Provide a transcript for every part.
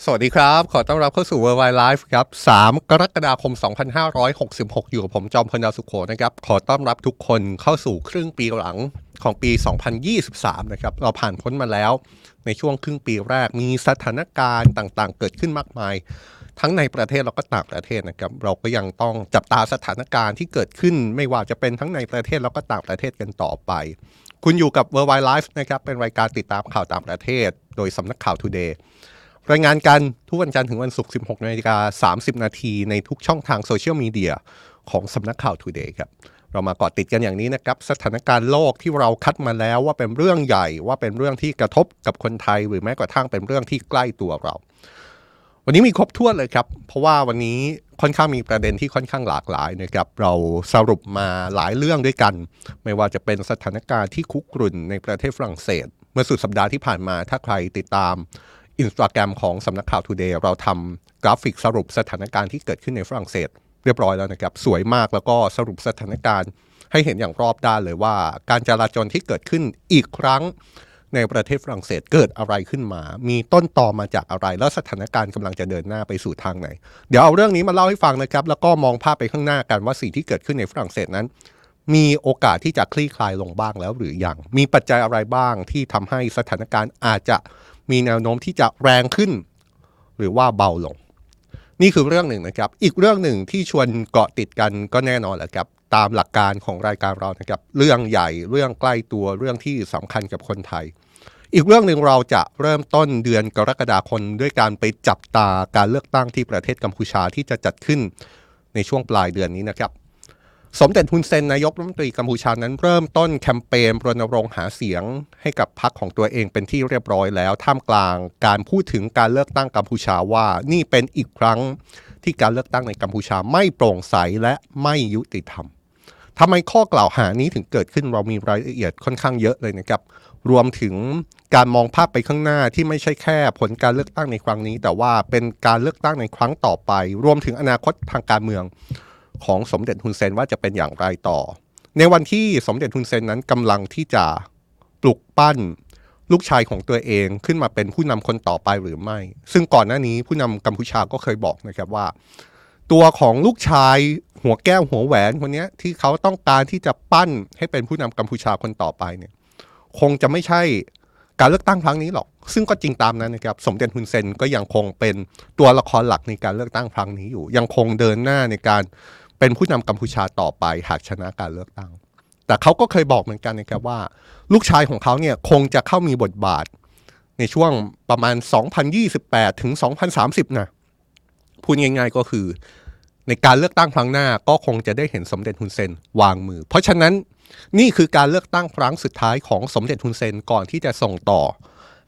สวัสดีครับ ขอต้อนรับเข้าสู่ Worldwide Life ครับ 3 กรกฎาคม 2566 อยู่กับผมจอมพลดาวสุขโขนะครับ ขอต้อนรับทุกคนเข้าสู่ครึ่งปีหลังของปี 2023 นะครับ เราผ่านพ้นมาแล้ว ในช่วงครึ่งปีแรก มีสถานการณ์ต่างๆ เกิดขึ้นมากมาย ทั้งในประเทศแล้วก็ต่างประเทศนะครับ เราก็ยังต้องจับตาสถานการณ์ที่เกิดขึ้น ไม่ว่าจะเป็นทั้งในประเทศแล้วก็ต่างประเทศกันต่อไป คุณอยู่กับ Worldwide Life นะครับ เป็นรายการติดตามข่าวต่างประเทศ โดยสำนักข่าว Today รายงานกันทุกวันจันทร์ถึงวันศุกร์ 16นาฬิกา30 นาทีในทุกช่องทางโซเชียลมีเดียของสำนักข่าว Today ครับ เรามาเกาะติดกันอย่างนี้นะครับ สถานการณ์โลกที่เราคัดมาแล้วว่าเป็นเรื่องใหญ่ว่าเป็นเรื่องที่กระทบกับคนไทย หรือแม้กระทั่งเป็นเรื่องที่ใกล้ตัวเรา วันนี้มีครบถ้วนเลยครับ เพราะว่าวันนี้ค่อนข้างมีประเด็นที่ค่อนข้างหลากหลายนะครับเราสรุปมาหลายเรื่องด้วยกัน ไม่ว่าจะเป็นสถานการณ์ที่คุกรุ่นในประเทศฝรั่งเศส เมื่อสุดสัปดาห์ที่ผ่านมาถ้าใครติดตาม อินสตาแกรมของสำนักข่าว Today เราทำกราฟิกสรุปสถานการณ์ที่เกิดขึ้นในฝรั่งเศส เรียบร้อยแล้วนะครับ สวยมากแล้วก็สรุปสถานการณ์ให้เห็นอย่างรอบด้านเลยว่า การจราจรที่เกิดขึ้นอีกครั้งในประเทศฝรั่งเศสเกิดอะไรขึ้นมา มีต้นตอมาจากอะไร แล้วสถานการณ์กำลังจะเดินหน้าไปสู่ทางไหน เดี๋ยวเอาเรื่องนี้มาเล่าให้ฟังนะครับ แล้วก็มองภาพไปข้างหน้ากันว่าสิ่งที่เกิดขึ้นในฝรั่งเศสนั้น มีโอกาสที่จะคลี่คลายลงบ้างแล้วหรือยัง มีปัจจัยอะไรบ้างที่ทำให้สถานการณ์อาจจะ มีแนวโน้มที่จะแรงขึ้น หรือว่าเบาลง นี่คือเรื่องหนึ่งนะครับ อีกเรื่องหนึ่งที่ชวนเกาะติดกันก็แน่นอนแหละครับ ตามหลักการของรายการเรานะครับ เรื่องใหญ่เรื่องใกล้ตัวเรื่องที่สำคัญกับคนไทย อีกเรื่องหนึ่งเราจะเริ่มต้นเดือนกรกฎาคมด้วยการไปจับตาการเลือกตั้งที่ประเทศกัมพูชาที่จะจัดขึ้นในช่วงปลายเดือนนี้นะครับ สมเด็จฮุนเซนนายกรัฐมนตรีกัมพูชานั้นเริ่มต้นแคมเปญรณรงค์หาเสียงให้กับพรรคของตัวเองเป็นที่เรียบร้อยแล้ว ท่ามกลางการพูดถึงการเลือกตั้งกัมพูชาว่านี่เป็นอีกครั้งที่การเลือกตั้งในกัมพูชาไม่โปร่งใสและไม่ยุติธรรมทำไมข้อกล่าวหานี้ถึงเกิดขึ้นเรามีรายละเอียดค่อนข้างเยอะเลยนะครับ รวมถึงการมองภาพไปข้างหน้าที่ไม่ใช่แค่ผลการเลือกตั้งในครั้งนี้ แต่ว่าเป็นการเลือกตั้งในครั้งต่อไป รวมถึงอนาคตทางการเมือง ของสมเด็จฮุนเซนว่าจะเป็นอย่างไรต่อ ในวันที่สมเด็จฮุนเซนนั้นกำลังที่จะปลุกปั้นลูกชายของตัวเองขึ้นมาเป็นผู้นำคนต่อไปหรือไม่ ซึ่งก่อนหน้านี้ผู้นำกัมพูชาก็เคยบอกนะครับว่า ตัวของลูกชายหัวแก้วหัวแหวนคนนี้ที่เขาต้องการที่จะปั้นให้เป็นผู้นำกัมพูชาคนต่อไปเนี่ยคงจะไม่ใช่การเลือกตั้งครั้งนี้หรอก ซึ่งก็จริงตามนั้นนะครับ สมเด็จฮุนเซนก็ยังคงเป็นตัวละครหลักในการเลือกตั้งครั้งนี้อยู่ ยังคงเดินหน้าในการ เป็นผู้นำกัมพูชาต่อไปหากชนะการเลือกตั้ง แต่เขาก็เคยบอกเหมือนกันนะครับว่า ลูกชายของเขาเนี่ยคงจะเข้ามีบทบาท ในช่วงประมาณ 2028 ถึง 2030 นะพูดง่ายๆก็คือ ในการเลือกตั้งครั้งหน้าก็คงจะได้เห็นสมเด็จฮุนเซนวางมือ เพราะฉะนั้นนี่คือการเลือกตั้งครั้งสุดท้ายของสมเด็จฮุนเซนก่อนที่จะส่งต่อ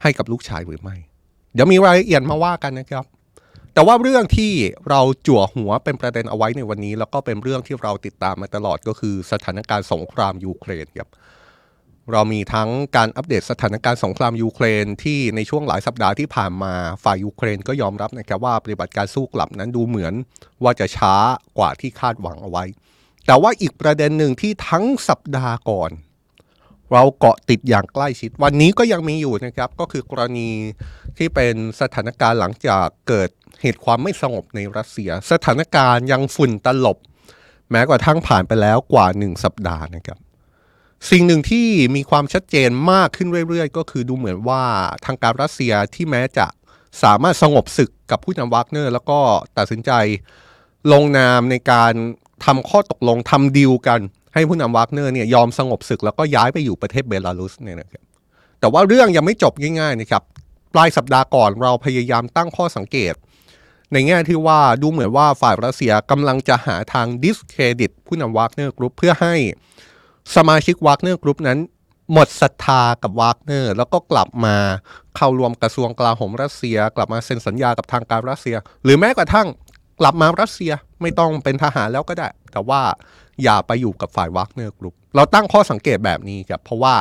ให้กับลูกชายหรือไม่ เดี๋ยวมีรายละเอียดมาว่ากันนะครับ แต่ว่าเรื่องที่เราจั่วหัวเป็นประเด็นเอาไว้ในวันนี้ แล้วก็เป็นเรื่องที่เราติดตามมาตลอดก็คือสถานการณ์สงครามยูเครนครับเรามีทั้งการอัปเดตสถานการณ์สงครามยูเครนที่ในช่วงหลายสัปดาห์ที่ผ่านมาฝ่ายยูเครนก็ยอมรับนะครับว่าปฏิบัติการสู้กลับนั้นดูเหมือนว่าจะช้ากว่าที่คาดหวังเอาไว้ แต่ว่าอีกประเด็นหนึ่งที่ทั้งสัปดาห์ก่อน เราเกาะติดอย่างใกล้ชิด วันนี้ก็ยังมีอยู่นะครับก็คือกรณีที่เป็นสถานการณ์หลังจากเกิด เหตุความไม่สงบในรัสเซีย สถานการณ์ยังฝุ่นตลบ แม้กระทั่งผ่านไปแล้วกว่าหนึ่งสัปดาห์นะครับ สิ่งหนึ่งที่มีความชัดเจนมากขึ้นเรื่อยๆ ก็คือดูเหมือนว่าทางการรัสเซียที่แม้จะสามารถสงบศึกกับผู้นำวากเนอร์ แล้วก็ตัดสินใจลงนามในการทำข้อตกลงทำดีลกัน ให้ผู้นำวากเนอร์เนี่ยยอมสงบศึกแล้วก็ย้ายไปอยู่ประเทศเบลารุสเนี่ยนะครับแต่ว่าเรื่องยังไม่จบง่ายๆนะครับปลายสัปดาห์ก่อนเราพยายามตั้งข้อสังเกต ในแง่ที่ว่าดูเหมือนว่าฝ่ายรัสเซียกำลังจะหาทางดิสเครดิตผู้นำวากเนอร์กรุ๊ปเพื่อให้สมาชิกวากเนอร์กรุ๊ปนั้น หมดศรัทธากับวากเนอร์แล้วก็กลับมาเข้ารวมกระทรวงกลาโหมรัสเซีย กลับมาเซ็นสัญญากับทางการรัสเซีย หรือแม้กระทั่งกลับมารัสเซียไม่ต้องเป็นทหารแล้วก็ได้ แต่ว่าอย่าไปอยู่กับฝ่ายวากเนอร์กรุ๊ปเราตั้งข้อสังเกตแบบนี้ครับเพราะว่า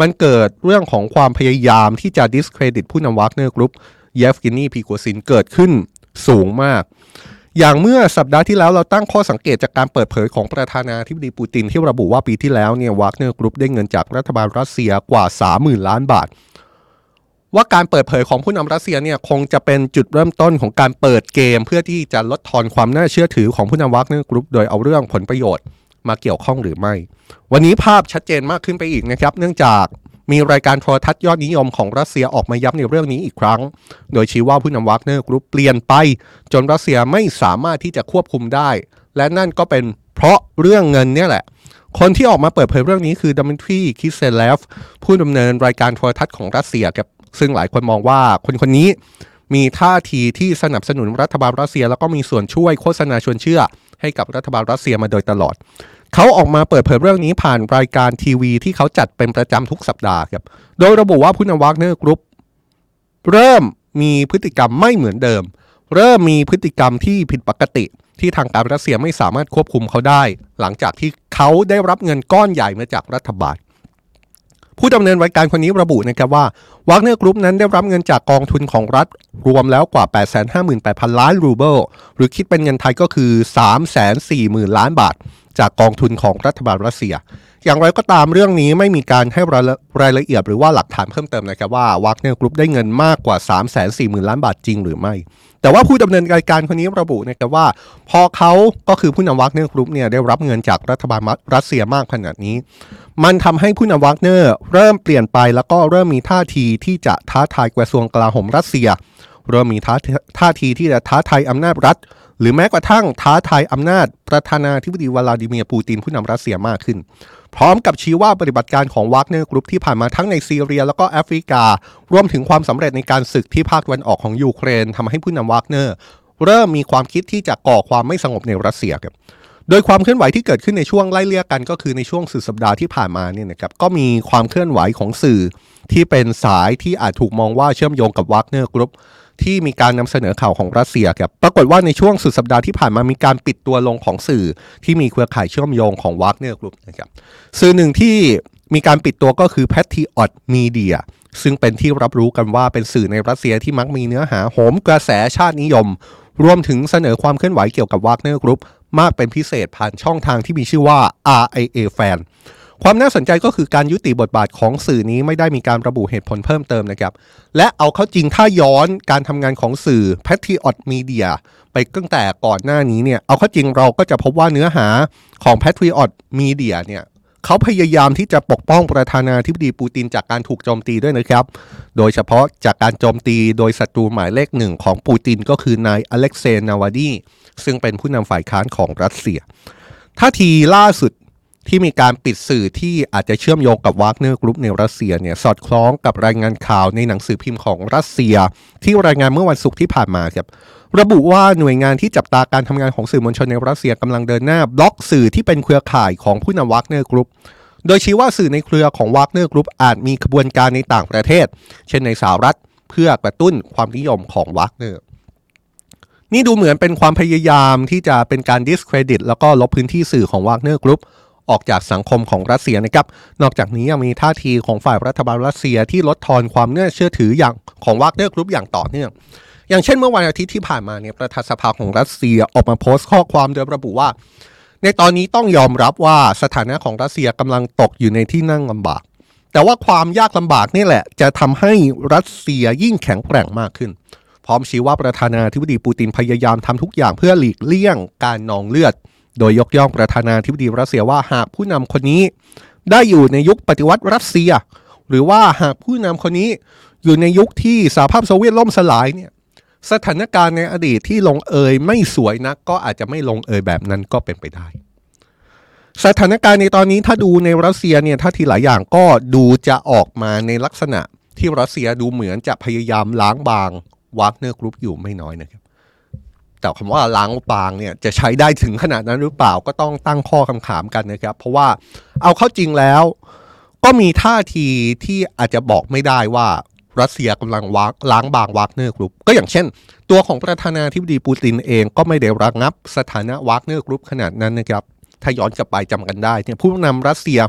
มันเกิดเรื่องของความพยายามที่จะดิสเครดิตผู้นำวากเนอร์กรุ๊ปเยฟเกนีพรีโกซินเกิดขึ้น สูงมาก อย่างเมื่อสัปดาห์ที่แล้วเราตั้งข้อสังเกตจากการเปิดเผยของประธานาธิบดีปูตินที่ระบุว่าปีที่แล้วเนี่ยวากเนอร์กรุ๊ปได้เงินจากรัฐบาลรัสเซียกว่า 30,000 ล้านบาท ว่าการเปิดเผยของผู้นำรัสเซียเนี่ยคงจะเป็นจุดเริ่มต้นของการเปิดเกม เพื่อที่จะลดทอนความน่าเชื่อถือของผู้นำวัคเนอร์กรุ๊ปโดยเอาเรื่องผลประโยชน์มาเกี่ยวข้องหรือไม่ วันนี้ภาพชัดเจนมากขึ้นไปอีกนะครับ เนื่องจาก มีรายการโทรทัศน์ยอดนิยมของรัสเซียออกมาย้ำในเรื่องนี้อีกครั้ง โดยชี้ว่าผู้นำวัคเนอร์กรุ๊ปเปลี่ยนไป จนรัสเซียไม่สามารถที่จะควบคุมได้ และนั่นก็เป็นเพราะเรื่องเงินเนี่ยแหละ คนที่ออกมาเปิดเผยเรื่องนี้คือดัมเบลทีคิเซเลฟผู้ดำเนินรายการโทรทัศน์ของรัสเซียครับซึ่งหลายคนมองว่าคนคนนี้มีท่าทีที่สนับสนุนรัฐบาลรัสเซีย แล้วก็มีส่วนช่วยโฆษณาชวนเชื่อ ให้กับรัฐบาลรัสเซียมาโดยตลอด เขาออกมาเปิดเผยเรื่องนี้ผ่านรายการทีวีที่เขาจัดเป็นประจำทุกสัปดาห์ครับ โดยระบุว่าผู้นำวากเนอร์กรุ๊ปเริ่มมีพฤติกรรมไม่เหมือนเดิม เริ่มมีพฤติกรรมที่ผิดปกติ ที่ทางการรัสเซียไม่สามารถควบคุมเขาได้ หลังจากที่เขาได้รับเงินก้อนใหญ่มาจากรัฐบาล ผู้ดำเนินรายการคนนี้ระบุนะครับว่าวากเนอร์กรุ๊ปนั้นได้รับเงินจากกองทุนของรัฐรวมแล้วกว่า 858,000 ล้านรูเบิลหรือคิดเป็นเงินไทยก็คือ 340,000 ล้านบาท จากกองทุนของรัฐบาลรัสเซีย อย่างไรก็ตามเรื่องนี้ไม่มีการให้รายละเอียดหรือว่าหลักฐานเพิ่มเติมนะครับว่าวากเนอร์กรุ๊ปได้เงินมากกว่า 340,000 ล้านบาทจริงหรือไม่ แต่ว่าผู้ดำเนินรายการคนนี้ระบุนะครับว่า พอเขาก็คือผู้นำวากเนอร์กรุ๊ปเนี่ยได้รับเงินจากรัฐบาลรัสเซียมากขนาดนี้ มันทำให้ผู้นำวากเนอร์เริ่มเปลี่ยนไปแล้วก็เริ่มมีท่าทีที่จะท้าทายกระทรวงกลาโหมรัสเซียเริ่มมีท่าท่าทีที่จะท้าทายอำนาจรัฐ หรือแม้กระทั่งท้าทายอำนาจประธานาธิบดีวลาดิเมียร์ปูตินผู้นำรัสเซียมากขึ้น พร้อมกับชี้ว่าปฏิบัติการของวากเนอร์กรุ๊ปที่ผ่านมาทั้งในซีเรีย แล้วก็แอฟริกา รวมถึงความสำเร็จในการศึกที่ภาคตะวันออกของยูเครนทำให้ผู้นำวากเนอร์เริ่มมีความคิดที่จะก่อความไม่สงบในรัสเซียครับโดยความเคลื่อนไหวที่เกิดขึ้นในช่วงไล่เลี่ยกันก็คือในช่วงสุดสัปดาห์ที่ผ่านมาเนี่ยนะครับก็มีความเคลื่อนไหวของสื่อที่เป็นสายที่อาจถูกมองว่าเชื่อมโยงกับวากเนอร์กรุ๊ป ที่มีการนำเสนอข่าวของรัสเซียครับปรากฏว่าในช่วงสุดสัปดาห์ที่ผ่านมามีการปิดตัวลงของสื่อที่มีเครือข่ายเชื่อมโยงของวากเนอร์กรุ๊ปนะครับสื่อหนึ่งที่มีการปิดตัวก็คือ Patriot Media ซึ่งเป็นที่รับรู้กันว่าเป็นสื่อในรัสเซียที่มักมีเนื้อหาโหมกระแสชาตินิยม รวมถึงเสนอความเคลื่อนไหวเกี่ยวกับวากเนอร์กรุ๊ปมากเป็นพิเศษผ่านช่องทางที่มีชื่อว่า RIA Fan ความน่าสนใจก็คือการยุติบทบาทของสื่อนี้ไม่ได้มีการระบุเหตุผลเพิ่มเติมนะครับ และเอาเข้าจริงถ้าย้อนการทำงานของสื่อ Patriot Media ไปตั้งแต่ก่อนหน้านี้เนี่ยเอาเข้าจริงเราก็จะพบว่าเนื้อหาของ Patriot Media เนี่ยเขาพยายามที่จะปกป้องประธานาธิบดีปูตินจากการถูกโจมตีด้วยนะครับ โดยเฉพาะจากการโจมตีโดยศัตรูหมายเลขหนึ่งของปูตินก็คือนายอเล็กเซย์นาวาลนีซึ่งเป็นผู้นำฝ่ายค้านของรัสเซียท่าทีล่าสุด ที่มีการปิดสื่อที่อาจจะเชื่อมโยงกับวากเนอร์กรุ๊ปในรัสเซียเนี่ยสอดคล้องกับรายงานข่าวในหนังสือพิมพ์ของรัสเซีย ที่รายงานเมื่อวันศุกร์ที่ผ่านมาครับระบุว่าหน่วยงานที่จับตาการทำงานของสื่อมวลชนในรัสเซียกำลังเดินหน้าบล็อกสื่อที่เป็นเครือข่ายของผู้นำวากเนอร์กรุ๊ปโดยชี้ว่าสื่อในเครือของวากเนอร์กรุ๊ปอาจมีขบวนการในต่างประเทศ เช่นในสหรัฐเพื่อกระตุ้นความนิยมของวากเนอร์นี่ดูเหมือนเป็นความพยายามที่จะเป็นการดิสเครดิตแล้วก็ลบพื้นที่สื่อของวากเนอร์กรุ๊ป ออกจากสังคมของรัสเซียนะครับ นอกจากนี้ยังมีท่าทีของฝ่ายรัฐบาลรัสเซียที่ลดทอนความน่าเชื่อถืออย่างของวากเนอร์กรุ๊ปอย่างต่อเนื่อง อย่างเช่นเมื่อวันอาทิตย์ที่ผ่านมาเนี่ยประธานสภาของรัสเซียออกมาโพสต์ข้อความโดยระบุว่า ในตอนนี้ต้องยอมรับว่าสถานะของรัสเซียกำลังตกอยู่ในที่นั่งลำบาก แต่ว่าความยากลำบากนี่แหละ จะทำให้รัสเซียยิ่งแข็งแกร่งมากขึ้นพร้อมชี้ว่าประธานาธิบดีปูตินพยายามทำทุกอย่างเพื่อหลีกเลี่ยงการนองเลือด โดยยกย่องประธานาธิบดีรัสเซียว่าหากผู้นำคนนี้ ได้อยู่ในยุคปฏิวัติรัสเซีย หรือว่าหากผู้นำคนนี้อยู่ในยุคที่สหภาพโซเวียตล่มสลายเนี่ยสถานการณ์ในอดีตที่ลงเอยไม่สวยนักก็อาจจะไม่ลงเอยแบบนั้นก็เป็นไปได้ สถานการณ์ในตอนนี้ถ้าดูในรัสเซียเนี่ยท่าทีหลายอย่างก็ดูจะออกมาในลักษณะที่รัสเซียดูเหมือนจะพยายามล้างบางวากเนอร์กรุ๊ปอยู่ไม่น้อยนะครับ แต่คำว่าล้างบางเนี่ยจะใช้ได้ถึงขนาดนั้นหรือเปล่าก็ต้องตั้งข้อคำถามกันนะครับ เพราะว่าเอาเข้าจริงแล้ว ก็มีท่าทีที่อาจจะบอกไม่ได้ว่ารัสเซียกำลังกวาดล้างบางวากเนอร์กรุ๊ปก็อย่างเช่น ตัวของประธานาธิบดีปูตินเองก็ไม่ได้ระงับสถานะวากเนอร์กรุ๊ปขนาดนั้นนะครับถ้าย้อนกลับไปจำกันได้เนี่ยผู้นำรัสเซีย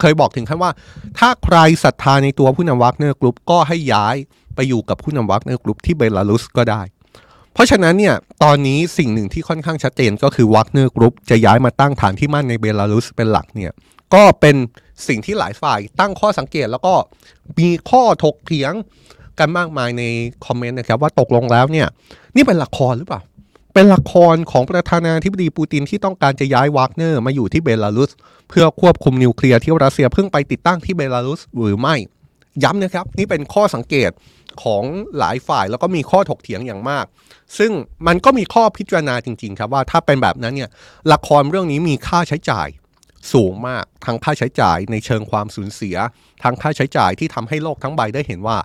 เคยบอกถึงขั้นว่า ถ้าใครศรัทธาในตัวผู้นำวากเนอร์กรุ๊ปก็ให้ย้ายไปอยู่กับผู้นำวากเนอร์กรุ๊ปที่เบลารุสก็ได้ เพราะฉะนั้นเนี่ยตอนนี้สิ่งหนึ่งที่ค่อนข้างชัดเจนก็คือวากเนอร์กรุ๊ปจะย้ายมาตั้งฐานที่มั่นในเบลารุสเป็นหลักเนี่ยก็เป็นสิ่งที่หลายฝ่ายตั้งข้อสังเกตแล้วก็มีข้อถกเถียงกันมากมายในคอมเมนต์นะครับว่าตกลงแล้วเนี่ยนี่เป็นละครหรือเปล่า เป็นละครของประธานาธิบดีปูตินที่ต้องการจะย้ายวากเนอร์มาอยู่ที่เบลารุส เพื่อควบคุมนิวเคลียร์ที่รัสเซียเพิ่งไปติดตั้งที่เบลารุสหรือไม่ ย้ำนะครับ นี่เป็นข้อสังเกต ของหลายฝ่ายแล้วก็มีข้อถกเถียงอย่างมาก ซึ่งมันก็มีข้อพิจารณาจริง ๆ ครับว่าถ้าเป็นแบบนั้นเนี่ยละครเรื่องนี้มีค่าใช้จ่ายสูงมากทั้งค่าใช้จ่ายในเชิงความสูญเสีย ทั้งค่าใช้จ่ายที่ทำให้โลกทั้งใบได้เห็นว่า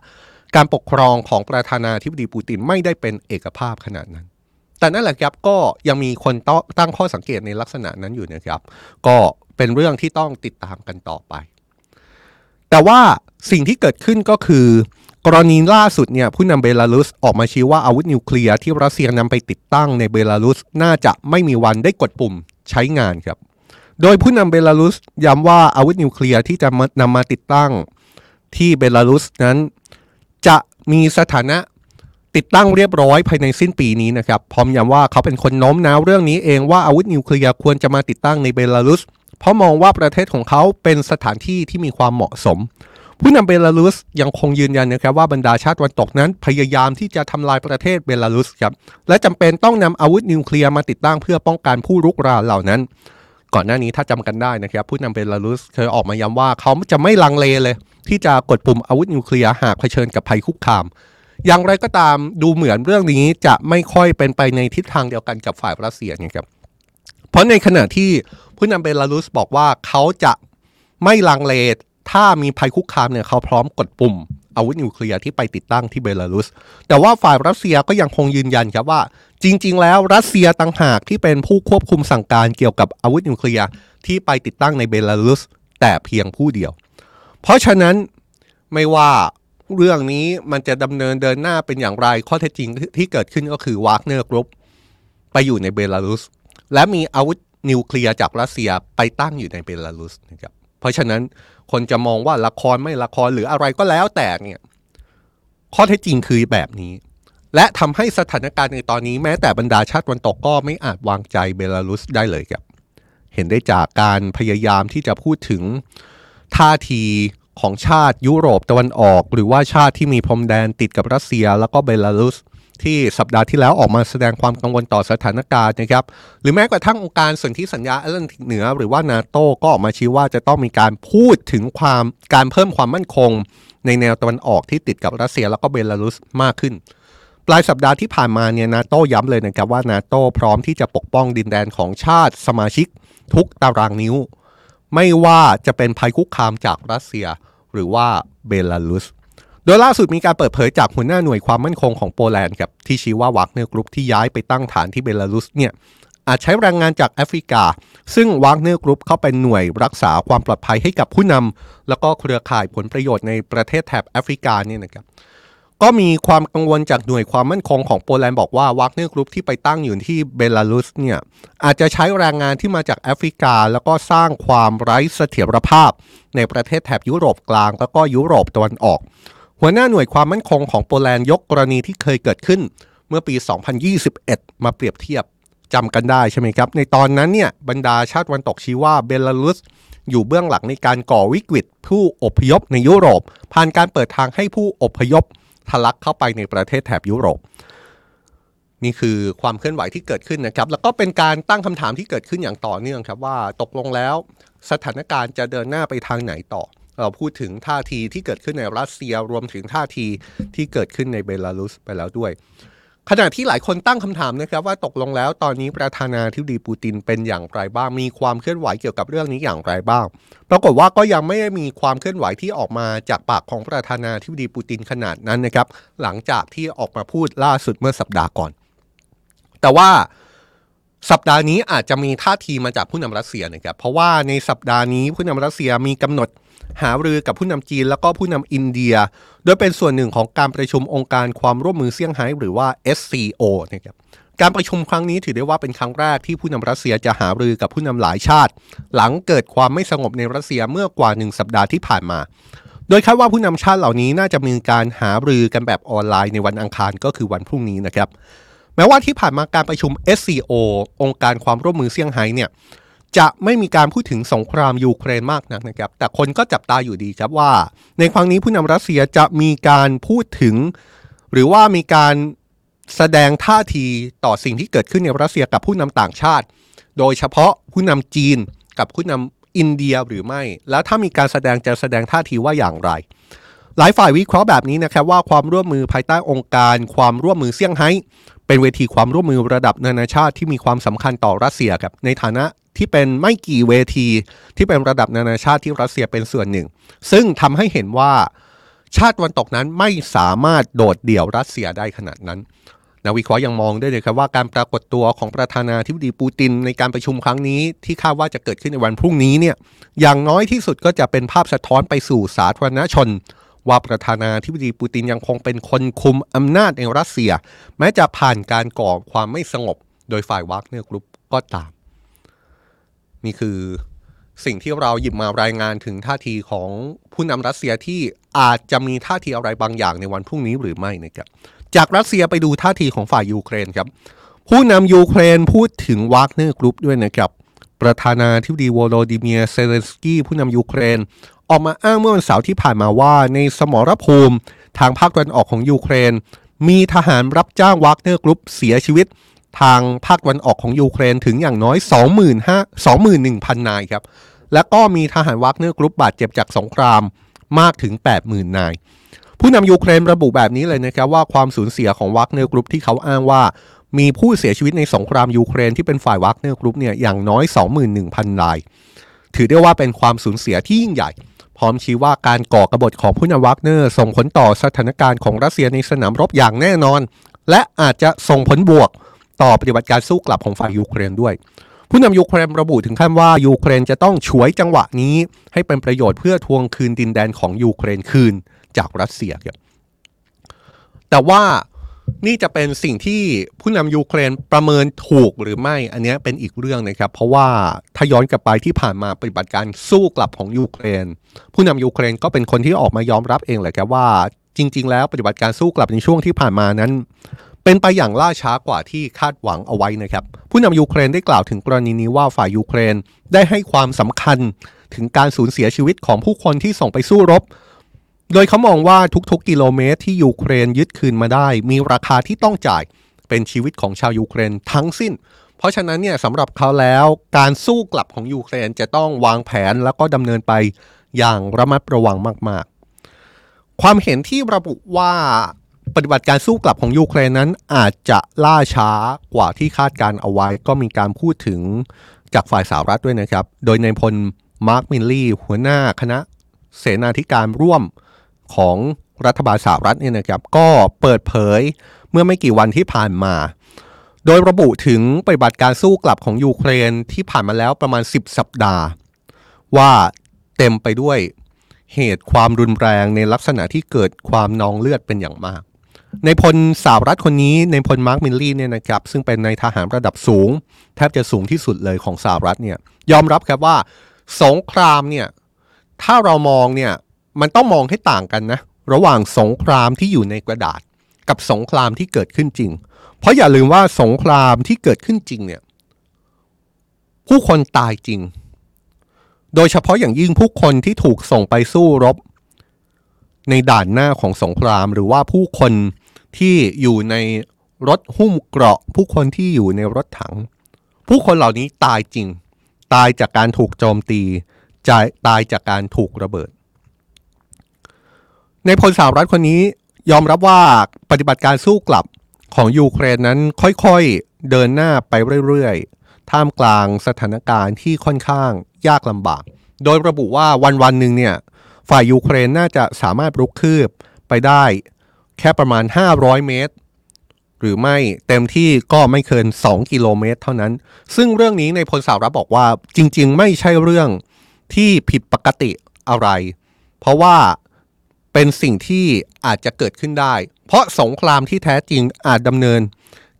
การปกครองของประธานาธิบดีปูตินไม่ได้เป็นเอกภาพขนาดนั้น แต่นั่นแหละครับก็ยังมีคนตั้งข้อสังเกตในลักษณะนั้นอยู่นะครับ ก็เป็นเรื่องที่ต้องติดตามกันต่อไป แต่ว่าสิ่งที่เกิดขึ้นก็คือ รณีล่าสุดเนี่ยผู้นำเบลารุสออกมาชี้ว่าอาวุธนิวเคลียร์ที่รัสเซียนำไปติดตั้งในเบลารุสน่าจะไม่มีวันได้กดปุ่มใช้งานครับ โดยผู้นำเบลารุสย้ำว่าอาวุธนิวเคลียร์ที่จะนำมาติดตั้งที่เบลารุสนั้น จะมีสถานะติดตั้งเรียบร้อยภายในสิ้นปีนี้นะครับพร้อมย้ำว่าเขาเป็นคนโน้มน้าวเรื่องนี้เองว่าอาวุธนิวเคลียร์ควรจะมาติดตั้งในเบลารุสเพราะมองว่าประเทศของเขาเป็นสถานที่ที่มีความเหมาะสม ผู้นำเบลารุสยังคงยืนยันนะครับว่าบรรดาชาติตะวันตกนั้น พยายามที่จะทำลายประเทศเบลารุสครับและจำเป็นต้องนำอาวุธนิวเคลียร์มาติดตั้งเพื่อป้องกันผู้รุกรานเหล่านั้น ก่อนหน้านี้ถ้าจำกันได้นะครับ ผู้นำเบลารุสเคยออกมาย้ำว่าเขาจะไม่ลังเลเลย ที่จะกดปุ่มอาวุธนิวเคลียร์หากเผชิญกับภัยคุกคาม อย่างไรก็ตามดูเหมือนเรื่องนี้จะไม่ค่อยเป็นไปในทิศทางเดียวกันกับฝ่ายรัสเซียนะครับเพราะในขณะที่ผู้นำเบลารุสบอกว่าเขาจะไม่ลังเล ถ้ามีภัยคุกคามเนี่ยเขาพร้อมกดปุ่มอาวุธนิวเคลียร์ที่ไปติดตั้งที่เบลารุส แต่ว่าฝ่ายรัสเซียก็ยังคงยืนยันครับว่า จริง ๆ แล้วรัสเซียต่างหากที่เป็นผู้ควบคุมสั่งการเกี่ยวกับอาวุธนิวเคลียร์ที่ไปติดตั้งในเบลารุส แต่เพียงผู้เดียว เพราะฉะนั้นไม่ว่าเรื่องนี้มันจะดำเนินเดินหน้าเป็นอย่างไรข้อเท็จจริงที่เกิดขึ้นก็คือวากเนอร์กรุ๊ปไปอยู่ในเบลารุส และมีอาวุธนิวเคลียร์จากรัสเซียไปตั้งอยู่ในเบลารุสนะครับเพราะฉะนั้น คนจะมองว่าละครไม่ละครหรืออะไรก็แล้วแต่เนี่ยข้อเท็จจริงคือแบบนี้ และทำให้สถานการณ์ในตอนนี้แม้แต่บรรดาชาติวันตกก็ไม่อาจวางใจเบลารุสได้เลยครับ เห็นได้จากการพยายามที่จะพูดถึงท่าทีของชาติยุโรปตะวันออก หรือว่าชาติที่มีพรมแดนติดกับรัสเซียแล้วก็เบลารุส ที่สัปดาห์ที่แล้วออกมาแสดงความกังวลต่อสถานการณ์นะครับ หรือแม้กระทั่งองค์การสนธิสัญญาแอตแลนติกเหนือ หรือว่านาโตก็ออกมาชี้ว่าจะต้องมีการพูดถึงความการเพิ่มความมั่นคง ในแนวตะวันออกที่ติดกับรัสเซียแล้วก็เบลารุสมากขึ้น ปลายสัปดาห์ที่ผ่านมาเนี่ยนาโตย้ำเลยนะครับว่านาโตพร้อมที่จะปกป้องดินแดนของชาติสมาชิก ทุกตารางนิ้ว ไม่ว่าจะเป็นภัยคุกคามจากรัสเซีย หรือว่าเบลารุส โดยล่าสุดมีการเปิดเผยจากหัวหน้าหน่วยความมั่นคงของโปแลนด์ครับที่ชี้ว่าวากเนอร์กรุ๊ปที่ย้ายไปตั้งฐานที่เบลารุสเนี่ยอาจใช้แรงงานจากแอฟริกา ซึ่งวากเนอร์กรุ๊ปเขาเป็นหน่วยรักษาความปลอดภัยให้กับผู้นำแล้วก็เครือข่ายผลประโยชน์ในประเทศแถบแอฟริกาเนี่ยนะครับก็มีความกังวลจากหน่วยความมั่นคงของโปแลนด์บอกว่าวากเนอร์กรุ๊ปที่ไปตั้งอยู่ที่เบลารุสเนี่ยอาจจะใช้แรงงานที่มาจากแอฟริกา แล้วก็สร้างความไร้เสถียรภาพ ในประเทศแถบยุโรปกลาง แล้วก็ยุโรปตะวันออก หัวหน้าหน่วยความมั่นคงของโปแลนด์ยกกรณีที่เคยเกิดขึ้น เมื่อปี 2021 มาเปรียบเทียบจำกันได้ใช่ไหมครับ ในตอนนั้นเนี่ยบรรดาชาติวันตกชี้ว่าเบลารุสอยู่เบื้องหลังในการก่อวิกฤตผู้อพยพในยุโรป ผ่านการเปิดทางให้ผู้อพยพทะลักเข้าไปในประเทศแถบยุโรป นี่คือความเคลื่อนไหวที่เกิดขึ้นนะครับ แล้วก็เป็นการตั้งคำถามที่เกิดขึ้นอย่างต่อเนื่องครับว่าตกลงแล้ว สถานการณ์จะเดินหน้าไปทางไหนต่อ เราพูดถึงท่าทีที่เกิดขึ้นในรัสเซียรวมถึงท่าทีที่เกิดขึ้นในเบลารุสไปแล้วด้วย ขณะที่หลายคนตั้งคำถามนะครับว่าตกลงแล้วตอนนี้ประธานาธิบดีปูตินเป็นอย่างไรบ้าง มีความเคลื่อนไหวเกี่ยวกับเรื่องนี้อย่างไรบ้าง ปรากฏว่าก็ยังไม่ได้มีความเคลื่อนไหวที่ออกมาจากปากของประธานาธิบดีปูตินขนาดนั้นนะครับ หลังจากที่ออกมาพูดล่าสุดเมื่อสัปดาห์ก่อน แต่ว่า สัปดาห์นี้อาจจะมีท่าทีมาจากผู้นำรัสเซียนะครับเพราะว่าในสัปดาห์นี้ผู้นำรัสเซียมีกำหนดหารือกับผู้นำจีนแล้วก็ผู้นำอินเดีย โดยเป็นส่วนหนึ่งของการประชุมองค์การความร่วมมือเซี่ยงไฮ้หรือว่า SCO นะครับการประชุมครั้งนี้ถือได้ว่าเป็นครั้งแรกที่ผู้นำรัสเซียจะหารือกับผู้นำหลายชาติ หลังเกิดความไม่สงบในรัสเซียเมื่อกว่าหนึ่งสัปดาห์ที่ผ่านมา โดยคาดว่าผู้นำชาติเหล่านี้น่าจะมีการหารือกันแบบออนไลน์ในวันอังคารก็คือวันพรุ่งนี้นะครับ แม้ว่าที่ผ่านมาการประชุม SCO องค์การความร่วมมือเซี่ยงไฮ้เนี่ยจะไม่มีการพูดถึงสงครามยูเครนมากนักนะครับ แต่คนก็จับตาอยู่ดีครับว่า ในครั้งนี้ผู้นำรัสเซียจะมีการพูดถึง หรือว่ามีการแสดงท่าทีต่อสิ่งที่เกิดขึ้นในรัสเซียกับผู้นำต่างชาติ โดยเฉพาะผู้นำจีนกับผู้นำอินเดียหรือไม่ แล้วถ้ามีการแสดงจะแสดงท่าทีว่าอย่างไร หลายฝ่ายวิเคราะห์แบบนี้นะครับว่าความร่วมมือภายใต้องค์การ ความร่วมมือเซี่ยงไฮ้เป็นเวทีความร่วมมือระดับนานาชาติที่มีความสำคัญต่อรัสเซียครับในฐานะที่เป็นไม่กี่เวที ที่เป็นระดับนานาชาติที่รัสเซียเป็นส่วนหนึ่ง ซึ่งทำให้เห็นว่าชาติวันตกนั้นไม่สามารถโดดเดี่ยวรัสเซียได้ขนาดนั้นนักวิเคราะห์ยังมองด้วยเลยครับว่าการปรากฏตัวของประธานาธิบดีปูตินในการประชุมครั้งนี้ที่คาดว่าจะเกิดขึ้นในวันพรุ่งนี้เนี่ยอย่างน้อยที่สุดก็จะเป็นภาพสะท้อนไปสู่สาธารณชน ว่าประธานาธิบดีปูตินยังคงเป็นคนคุมอำนาจในรัสเซีย แม้จะผ่านการก่อความไม่สงบโดยฝ่ายวากเนอร์กรุ๊ปก็ตาม นี่คือสิ่งที่เราหยิบมารายงานถึงท่าทีของผู้นำรัสเซียที่อาจจะมีท่าทีอะไรบางอย่างในวันพรุ่งนี้หรือไม่นะครับจากรัสเซียไปดูท่าทีของฝ่ายยูเครนครับ ผู้นำยูเครนพูดถึงวากเนอร์กรุ๊ปด้วยนะครับ ประธานาธิบดีโวโลดิเมียร์ เซเลนสกี้ผู้นำยูเครน ออกมาอ้างเมื่อวันเสาร์ที่ผ่านมาว่าในสมรภูมิทางภาคตะวันออกของยูเครน มีทหารรับจ้างวากเนอร์กรุ๊ปเสียชีวิต ทางภาคตะวันออกของยูเครนถึงอย่างน้อย25 21,000 นายครับ และก็มีทหารวากเนอร์กรุ๊ปบาดเจ็บจากสงครามมากถึง 80,000 นาย ผู้นำยูเครนระบุแบบนี้เลยนะครับว่าความสูญเสียของวากเนอร์กรุ๊ปที่เขาอ้างว่ามีผู้เสียชีวิตในสงครามยูเครนที่เป็นฝ่ายวากเนอร์กรุ๊ปเนี่ยอย่างน้อย 21,000ราย ถือได้ว่าเป็นความสูญเสียที่ยิ่งใหญ่ พร้อมชี้ว่าการก่อกระบฏของผู้นำวากเนอร์ส่งผลต่อสถานการณ์ของรัสเซียในสนามรบอย่างแน่นอน และอาจจะส่งผลบวกต่อปฏิบัติการสู้กลับของฝ่ายยูเครนด้วย ผู้นำยูเครนระบุถึงขั้นว่ายูเครนจะต้องฉวยจังหวะนี้ ให้เป็นประโยชน์เพื่อทวงคืนดินแดนของยูเครนคืนจากรัสเซียครับแต่ว่า นี่จะเป็นสิ่งที่ผู้นำยูเครนประเมินถูกหรือไม่ อันนี้เป็นอีกเรื่องนะครับ เพราะว่าถ้าย้อนกลับไปที่ผ่านมาปฏิบัติการสู้กลับของยูเครน ผู้นำยูเครนก็เป็นคนที่ออกมายอมรับเองแหละครับว่า จริง ๆ แล้วปฏิบัติการสู้กลับในช่วงที่ผ่านมานั้น เป็นไปอย่างล่าช้ากว่าที่คาดหวังเอาไว้นะครับ ผู้นำยูเครนได้กล่าวถึงกรณีนี้ว่าฝ่ายยูเครนได้ให้ความสำคัญถึงการสูญเสียชีวิตของผู้คนที่ส่งไปสู้รบ โดยเขามองว่าทุกๆ กิโลเมตรที่ยูเครนยึดคืนมาได้ มีราคาที่ต้องจ่ายเป็นชีวิตของชาวยูเครนทั้งสิ้น เพราะฉะนั้นเนี่ยสำหรับเขาแล้วการสู้กลับของยูเครนจะต้องวางแผนแล้วก็ดำเนินไปอย่างระมัดระวังมาก ๆ ความเห็นที่ระบุว่าปฏิบัติการสู้กลับของยูเครนนั้นอาจจะล่าช้ากว่าที่คาดการเอาไว้ ก็มีการพูดถึงจากฝ่ายสหรัฐด้วยนะครับ โดยในพลมาร์คมิลลี่หัวหน้าคณะเสนาธิการร่วม ของรัฐบาลสหรัฐเนี่ยนะครับก็เปิดเผยเมื่อไม่กี่วันที่ผ่านมา โดยระบุถึงปฏิบัติการสู้กลับของยูเครนที่ผ่านมาแล้วประมาณ 10 สัปดาห์ ว่าเต็มไปด้วยเหตุความรุนแรงในลักษณะที่เกิดความนองเลือดเป็นอย่างมาก นายพลสหรัฐคนนี้นายพลมาร์คมิลลี่เนี่ยนะครับซึ่งเป็นนายทหารระดับสูง แทบจะสูงที่สุดเลยของสหรัฐเนี่ยยอมรับครับว่าสงครามเนี่ยถ้าเรามองเนี่ย มันต้องมองให้ต่างกันนะ ระหว่างสงครามที่อยู่ในกระดาษ กับสงครามที่เกิดขึ้นจริง เพราะอย่าลืมว่าสงครามที่เกิดขึ้นจริงเนี่ย ผู้คนตายจริง โดยเฉพาะอย่างยิ่งผู้คนที่ถูกส่งไปสู้รบ ในด่านหน้าของสงคราม หรือว่าผู้คนที่อยู่ในรถหุ้มเกราะ ผู้คนที่อยู่ในรถถัง ผู้คนเหล่านี้ตายจริง ตายจากการถูกโจมตีตายจากการถูกระเบิด ในพลสาวรัฐคนนี้ยอมรับว่าปฏิบัติการสู้กลับของยูเครนนั้นค่อยๆเดินหน้าไปเรื่อยๆ ท่ามกลางสถานการณ์ที่ค่อนข้างยากลำบาก โดยระบุว่าวันวันหนึ่งเนี่ยฝ่ายยูเครนน่าจะสามารถรุกคืบไปได้แค่ประมาณ 500 เมตร หรือไม่เต็มที่ก็ไม่เกิน 2 กิโลเมตร เท่านั้น ซึ่งเรื่องนี้ในพลสาวรัฐบอกว่าจริง ๆ ไม่ใช่เรื่องที่ผิดปกติอะไร เพราะว่า เป็นสิ่งที่อาจจะเกิดขึ้นได้ เพราะสงครามที่แท้จริงอาจดำเนิน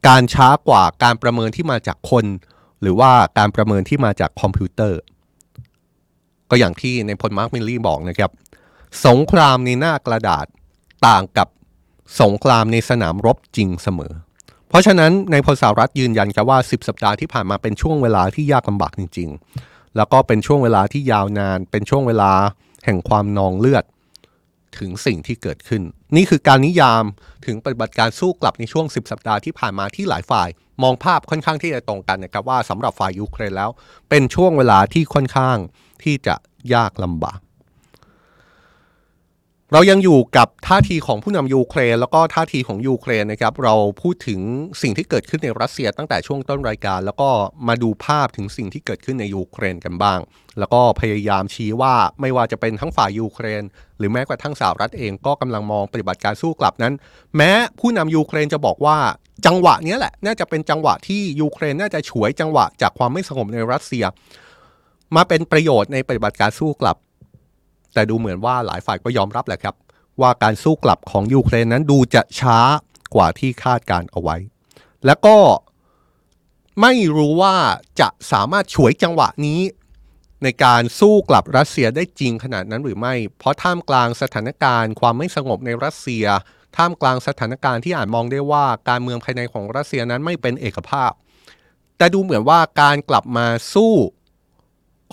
การช้ากว่าการประเมินที่มาจากคน หรือว่าการประเมินที่มาจากคอมพิวเตอร์ ก็อย่างที่นายพลมาร์คมิลลี่บอกนะครับ สงครามในหน้ากระดาษต่างกับสงครามในสนามรบจริงเสมอ เพราะฉะนั้นนายพลสหรัฐยืนยันครับว่า 10 สัปดาห์ที่ผ่านมาเป็นช่วงเวลาที่ยากลำบากจริง ๆ แล้วก็เป็นช่วงเวลาที่ยาวนาน เป็นช่วงเวลาแห่งความนองเลือด ถึงสิ่งที่เกิดขึ้น นี่คือการนิยามถึงปฏิบัติการสู้กลับในช่วง 10 สัปดาห์ที่ผ่านมาที่หลายฝ่าย มองภาพค่อนข้างที่จะตรงกันนะครับว่าสำหรับฝ่ายยูเครนแล้ว เป็นช่วงเวลาที่ค่อนข้างที่จะยากลำบาก เรายังอยู่กับท่าทีของผู้นำยูเครน แล้วก็ท่าทีของยูเครนนะครับ เราพูดถึงสิ่งที่เกิดขึ้นในรัสเซียตั้งแต่ช่วงต้นรายการ แล้วก็มาดูภาพถึงสิ่งที่เกิดขึ้นในยูเครนกันบ้าง แล้วก็พยายามชี้ว่าไม่ว่าจะเป็นทั้งฝ่ายยูเครน หรือแม้กระทั่งสหรัฐเองก็กำลังมองปฏิบัติการสู้กลับนั้น แม้ผู้นำยูเครนจะบอกว่าจังหวะนี้แหละ น่าจะเป็นจังหวะที่ยูเครนน่าจะฉวยจังหวะจากความไม่สงบในรัสเซีย มาเป็นประโยชน์ในปฏิบัติการสู้กลับ แต่ดูเหมือนว่าหลายฝ่ายก็ยอมรับแหละครับ ว่าการสู้กลับของยูเครนนั้นดูจะช้ากว่าที่คาดการเอาไว้ แล้วก็ไม่รู้ว่าจะสามารถฉวยจังหวะนี้ในการสู้กลับรัสเซียได้จริงขนาดนั้นหรือไม่ เพราะท่ามกลางสถานการณ์ความไม่สงบในรัสเซีย ท่ามกลางสถานการณ์ที่อาจมองได้ว่าการเมืองภายในของรัสเซียนั้นไม่เป็นเอกภาพ แต่ดูเหมือนว่าการกลับมาสู้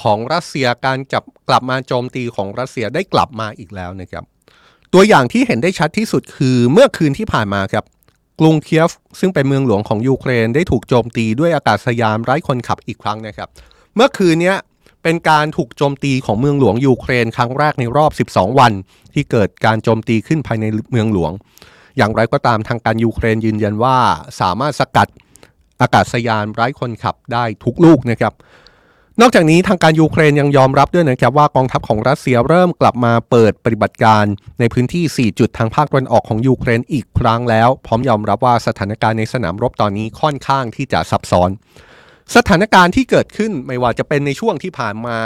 ของรัสเซียการจับกลับมาโจมตีของรัสเซียได้กลับมาอีกแล้วนะครับ ตัวอย่างที่เห็นได้ชัดที่สุดคือเมื่อคืนที่ผ่านมาครับ กรุงเคียฟ ซึ่งเป็นเมืองหลวงของยูเครนได้ถูกโจมตีด้วยอากาศยานไร้คนขับอีกครั้งนะครับ เมื่อคืนนี้เป็นการถูกโจมตีของเมืองหลวงยูเครนครั้งแรกในรอบ 12 วัน ที่เกิดการโจมตีขึ้นภายในเมืองหลวง อย่างไรก็ตามทางการยูเครนยืนยันว่าสามารถสกัดอากาศยานไร้คนขับได้ทุกลูกนะครับ นอกจากนี้ทางการยูเครนยังยอมรับด้วยนะครับว่ากองทัพของรัสเซียเริ่มกลับมาเปิดปฏิบัติการ ในพื้นที่ 4 จุดทางภาคตะวันออกของยูเครนอีกครั้งแล้ว พร้อมยอมรับว่าสถานการณ์ในสนามรบตอนนี้ค่อนข้างที่จะซับซ้อน สถานการณ์ที่เกิดขึ้นไม่ว่าจะเป็นในช่วงที่ผ่านมา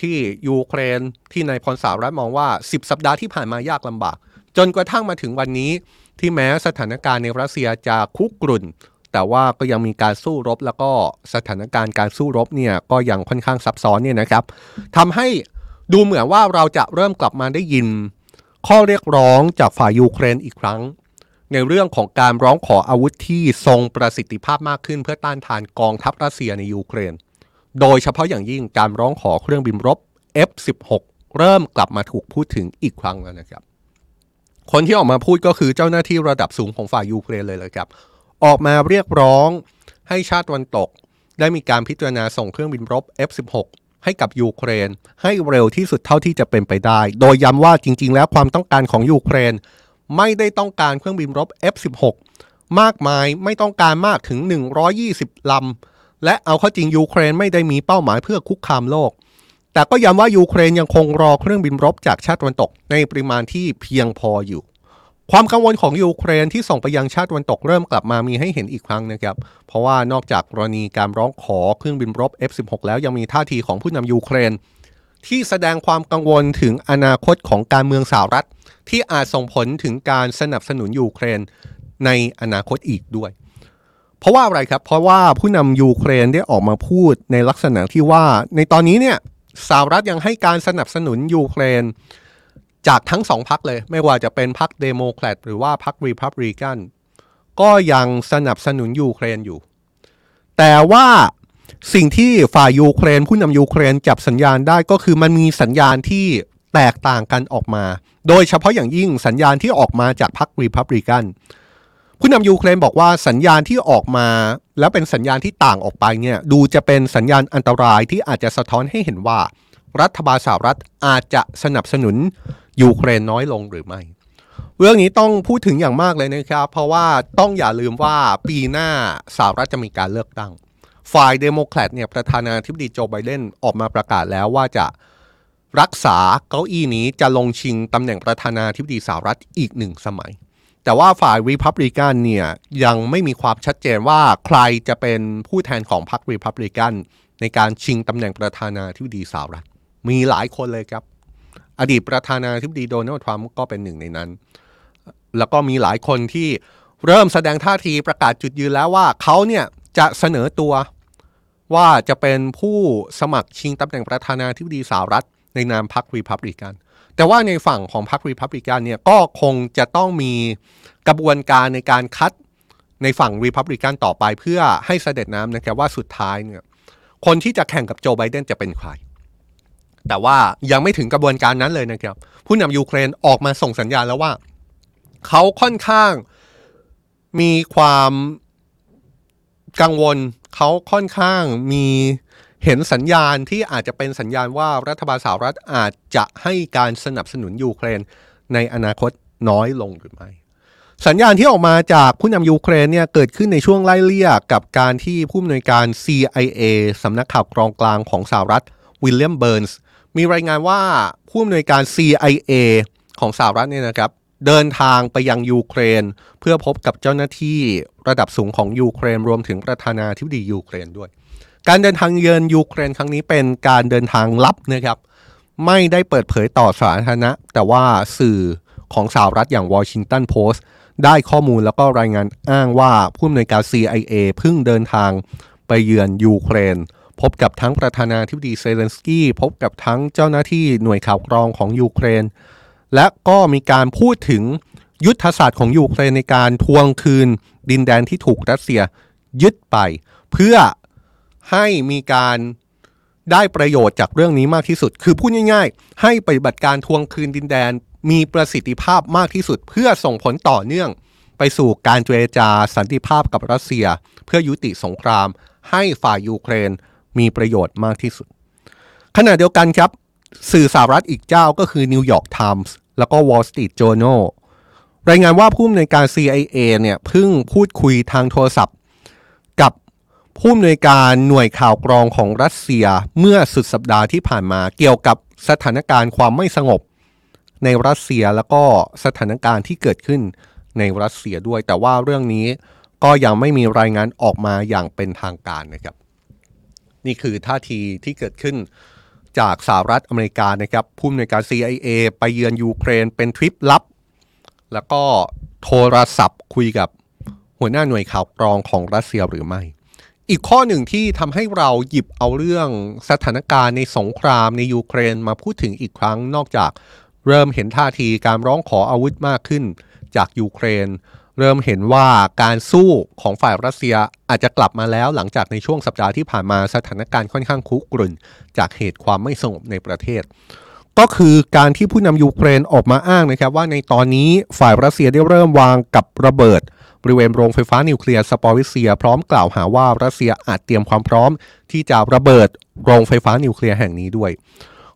ที่ยูเครน ที่นายพลสาวรัฐมองว่า 10 สัปดาห์ที่ผ่านมายากลำบาก จนกระทั่งมาถึงวันนี้ ที่แม้สถานการณ์ในรัสเซียจะคุกรุ่น แต่ว่าก็ยังมีการสู้รบ แล้วก็สถานการณ์การสู้รบเนี่ยก็ยังค่อนข้างซับซ้อนเนี่ยนะครับทำให้ดูเหมือนว่าเราจะเริ่มกลับมาได้ยิน ข้อเรียกร้องจากฝ่ายยูเครนอีกครั้ง ในเรื่องของการร้องขออาวุธที่ทรงประสิทธิภาพมากขึ้น เพื่อต้านทานกองทัพรัสเซียในยูเครน โดยเฉพาะอย่างยิ่งการร้องขอเครื่องบินรบ F16 เริ่มกลับมาถูกพูดถึงอีกครั้งแล้วนะครับ คนที่ออกมาพูดก็คือเจ้าหน้าที่ระดับสูงของฝ่ายยูเครนเลยเลยครับ ออกมาเรียกร้องให้ชาติวันตก ได้มีการพิจารณาส่งเครื่องบินรบ F16 ให้กับยูเครน ให้เร็วที่สุดเท่าที่จะเป็นไปได้ โดยย้ำว่าจริง ๆ แล้วความต้องการของยูเครน ไม่ได้ต้องการเครื่องบินรบ F16 มากมายไม่ต้องการมากถึง 120 ลำ และเอาเข้าจริงยูเครนไม่ได้มีเป้าหมายเพื่อคุกคามโลก แต่ก็ย้ำว่ายูเครนยังคงรอเครื่องบินรบจากชาติตะวันตกในปริมาณที่เพียงพออยู่ ความกังวลของยูเครนที่ส่งไปยังชาติตะวันตกเริ่มกลับมามีให้เห็นอีกครั้งนะครับ เพราะว่านอกจากกรณีการร้องขอเครื่องบินรบ F16 แล้วยังมีท่าทีของผู้นำยูเครน ที่แสดงความกังวลถึงอนาคตของการเมืองสหรัฐ ที่อาจส่งผลถึงการสนับสนุนยูเครนในอนาคตอีกด้วย เพราะว่าอะไรครับ เพราะว่าผู้นำยูเครนได้ออกมาพูดในลักษณะที่ว่าในตอนนี้เนี่ยสหรัฐยังให้การสนับสนุนยูเครน จากทั้งสองพรรคเลย ไม่ว่าจะเป็นพรรคเดโมแครตหรือว่าพรรครีพับลิกันก็ยังสนับสนุนยูเครนอยู่ แต่ว่าสิ่งที่ฝ่ายยูเครน ผู้นำยูเครนจับสัญญาณได้ก็คือมันมีสัญญาณที่แตกต่างกันออกมา โดยเฉพาะอย่างยิ่งสัญญาณที่ออกมาจากพรรครีพับริกัน ผู้นำยูเครนบอกว่าสัญญาณที่ออกมา แล้วเป็นสัญญาณที่ต่างออกไปเนี่ยดูจะเป็นสัญญาณอันตรายที่อาจจะสะท้อนให้เห็นว่า รัฐบาลสหรัฐอาจจะสนับสนุน ยูเครนน้อยลงหรือไม่ เรื่องนี้ต้องพูดถึงอย่างมากเลยนะครับ เพราะว่าต้องอย่าลืมว่าปีหน้าสหรัฐจะมีการเลือกตั้ง ฝ่ายเดโมแครตเนี่ยประธานาธิบดีโจไบเดนออกมาประกาศแล้วว่าจะรักษาเก้าอี้นี้จะลงชิงตำแหน่งประธานาธิบดีสหรัฐอีกหนึ่งสมัย แต่ว่าฝ่ายรีพับลิกันเนี่ยยังไม่มีความชัดเจนว่าใครจะเป็นผู้แทนของพรรครีพับลิกันในการชิงตำแหน่งประธานาธิบดีสหรัฐ มีหลายคนเลยครับ อดีตประธานาธิบดีโดนัลด์ทรัมป์ก็เป็นหนึ่งในนั้น แล้วก็มีหลายคนที่เริ่มแสดงท่าทีประกาศจุดยืนแล้วว่าเขาเนี่ยจะเสนอตัวว่าจะเป็นผู้สมัครชิงตำแหน่งประธานาธิบดีสหรัฐ ในนามพรรครีพับลิกัน แต่ว่าในฝั่งของพรรครีพับลิกันเนี่ยก็คงจะต้องมีกระบวนการในการคัดในฝั่งรีพับลิกันต่อไปเพื่อให้สะเด็ดน้ำนะครับว่าสุดท้ายเนี่ยคนที่จะแข่งกับโจไบเดนจะเป็นใคร แต่ว่ายังไม่ถึงกระบวนการนั้นเลยนะครับ ผู้นำยูเครนออกมาส่งสัญญาณแล้วว่า เขาค่อนข้างมีความกังวล เขาค่อนข้างมีเห็นสัญญาณที่อาจจะเป็นสัญญาณว่ารัฐบาลสหรัฐอาจจะให้การสนับสนุนยูเครนในอนาคตน้อยลงหรือไม่สัญญาณที่ออกมาจากผู้นำยูเครนเนี่ยเกิดขึ้นในช่วงไล่เลี่ยกับการที่ผู้อำนวยการ CIA สำนักข่าวกรองกลางของสหรัฐวิลเลียมเบิร์นส์ มีรายงานว่าผู้อำนวยการ CIA ของสหรัฐเนี่ยนะครับ เดินทางไปยังยูเครน เพื่อพบกับเจ้าหน้าที่ระดับสูงของยูเครนรวมถึงประธานาธิบดียูเครนด้วย การเดินทางเยือนยูเครนครั้งนี้เป็นการเดินทางลับนะครับ ไม่ได้เปิดเผยต่อสาธารณะ แต่ว่าสื่อของสหรัฐอย่างวอชิงตันโพสต์ได้ข้อมูลแล้วก็รายงานอ้างว่าผู้อำนวยการ CIA เพิ่งเดินทางไปเยือนยูเครน พบกับทั้งประธานาธิบดีเซเลนสกี้พบกับทั้งเจ้าหน้าที่หน่วยข่าวกรองของยูเครน และก็มีการพูดถึงยุทธศาสตร์ของยูเครนในการทวงคืนดินแดนที่ถูกรัสเซียยึดไป เพื่อให้มีการได้ประโยชน์จากเรื่องนี้มากที่สุด คือพูดง่าย ๆ ให้ปฏิบัติการทวงคืนดินแดนมีประสิทธิภาพมากที่สุด เพื่อส่งผลต่อเนื่อง ไปสู่การเจรจาสันติภาพกับรัสเซีย เพื่อยุติสงคราม ให้ฝ่ายยูเครน มีประโยชน์มากที่สุด ขณะเดียวกันครับ สื่อสหรัฐอีกเจ้าก็คือนิวยอร์กไทมส์แล้วก็ Wall Street Journal รายงานว่าผู้อำนวยการ CIA เนี่ยเพิ่งพูดคุยทางโทรศัพท์ กับผู้อำนวยการหน่วยข่าวกรองของรัสเซียเมื่อสุดสัปดาห์ที่ผ่านมาเกี่ยวกับสถานการณ์ความไม่สงบ ในรัสเซียแล้วก็สถานการณ์ที่เกิดขึ้นในรัสเซียด้วย แต่ว่าเรื่องนี้ก็ยังไม่มีรายงานออกมาอย่างเป็นทางการนะครับ นี่คือท่าทีที่เกิดขึ้นจากสหรัฐอเมริกานะครับผู้อำนวยการ CIA ไปเยือนยูเครนเป็นทริปลับ แล้วก็โทรศัพท์คุยกับหัวหน้าหน่วยข่าวกรองของรัสเซียหรือไม่ อีกข้อหนึ่งที่ทำให้เราหยิบเอาเรื่องสถานการณ์ในสงครามในยูเครนมาพูดถึงอีกครั้งนอกจากเริ่มเห็นท่าทีการร้องขออาวุธมากขึ้นจากยูเครน เริ่มเห็นว่าการสู้ของฝ่ายรัสเซียอาจจะกลับมาแล้ว หลังจากในช่วงสัปดาห์ที่ผ่านมาสถานการณ์ค่อนข้างคุกรุ่น จากเหตุความไม่สงบในประเทศ ก็คือการที่ผู้นำยูเครนออกมาอ้างนะครับ ว่าในตอนนี้ฝ่ายรัสเซียได้เริ่มวางกับระเบิด บริเวณโรงไฟฟ้านิวเคลียร์ซาปอริซเซีย พร้อมกล่าวหาว่ารัสเซียอาจเตรียมความพร้อม ที่จะระเบิดโรงไฟฟ้านิวเคลียร์แห่งนี้ด้วย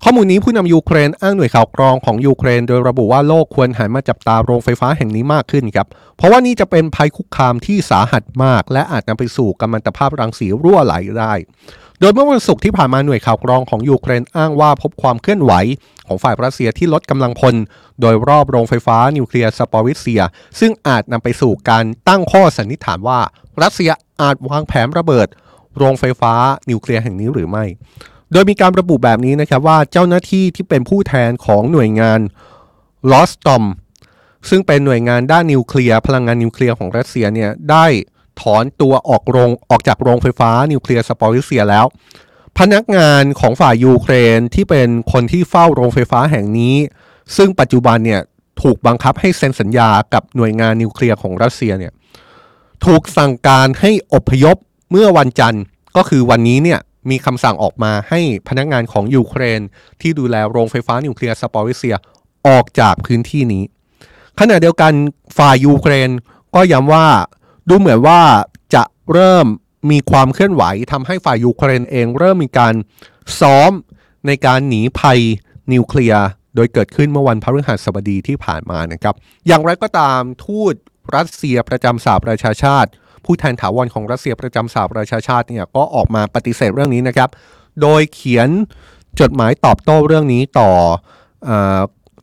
ข้อมูลนี้ผู้นำยูเครนอ้างหน่วยข่าวกรองของยูเครน โดยระบุว่าโลกควรหันมาจับตาโรงไฟฟ้าแห่งนี้มากขึ้นครับ เพราะว่านี่จะเป็นภัยคุกคามที่สาหัสมาก และอาจนำไปสู่กัมมันตภาพรังสีรั่วไหลได้ โดยเมื่อวันศุกร์ที่ผ่านมาหน่วยข่าวกรองของยูเครนอ้างว่าพบความเคลื่อนไหว ของฝ่ายรัสเซียที่ลดกำลังพล โดยรอบโรงไฟฟ้านิวเคลียร์ซาปอริซเซีย ซึ่งอาจนำไปสู่การตั้งข้อสันนิษฐานว่า รัสเซียอาจวางแผนระเบิด โรงไฟฟ้านิวเคลียร์แห่งนี้หรือไม่ โดยมีการระบุแบบนี้นะครับว่าเจ้าหน้าที่ที่เป็นผู้แทนของหน่วยงานรอสอะตอมซึ่งเป็นหน่วยงานด้านนิวเคลียร์พลังงานนิวเคลียร์ของรัสเซียเนี่ยได้ถอนตัวออกโรงออกจากโรงไฟฟ้านิวเคลียร์ซาปอริซเซียแล้ว พนักงานของฝ่ายยูเครนที่เป็นคนที่เฝ้าโรงไฟฟ้าแห่งนี้ ซึ่งปัจจุบันเนี่ยถูกบังคับให้เซ็นสัญญากับหน่วยงานนิวเคลียร์ของรัสเซียเนี่ยถูกสั่งการให้อพยพเมื่อวันจันทร์ก็คือวันนี้เนี่ย มีคำสั่งออกมาให้พนักงานของยูเครน ที่ดูแลโรงไฟฟ้านิวเคลียร์ซาปอริซเซียออกจากพื้นที่นี้ ขณะเดียวกันฝ่ายยูเครนก็ย้ำว่าดูเหมือนว่าจะเริ่มมีความเคลื่อนไหวทำให้ฝ่ายยูเครนเองเริ่มมีการซ้อมในการหนีภัยนิวเคลียร์โดยเกิดขึ้นเมื่อวันพฤหัสบดีที่ผ่านมานะครับ อย่างไรก็ตามทูตรัสเซียประจำสหประชาชาติ ผู้แทนถาวรของรัสเซียประจำสหประชาชาติเนี่ยก็ออกมาปฏิเสธเรื่องนี้นะครับ โดยเขียนจดหมายตอบโต้เรื่องนี้ต่ออ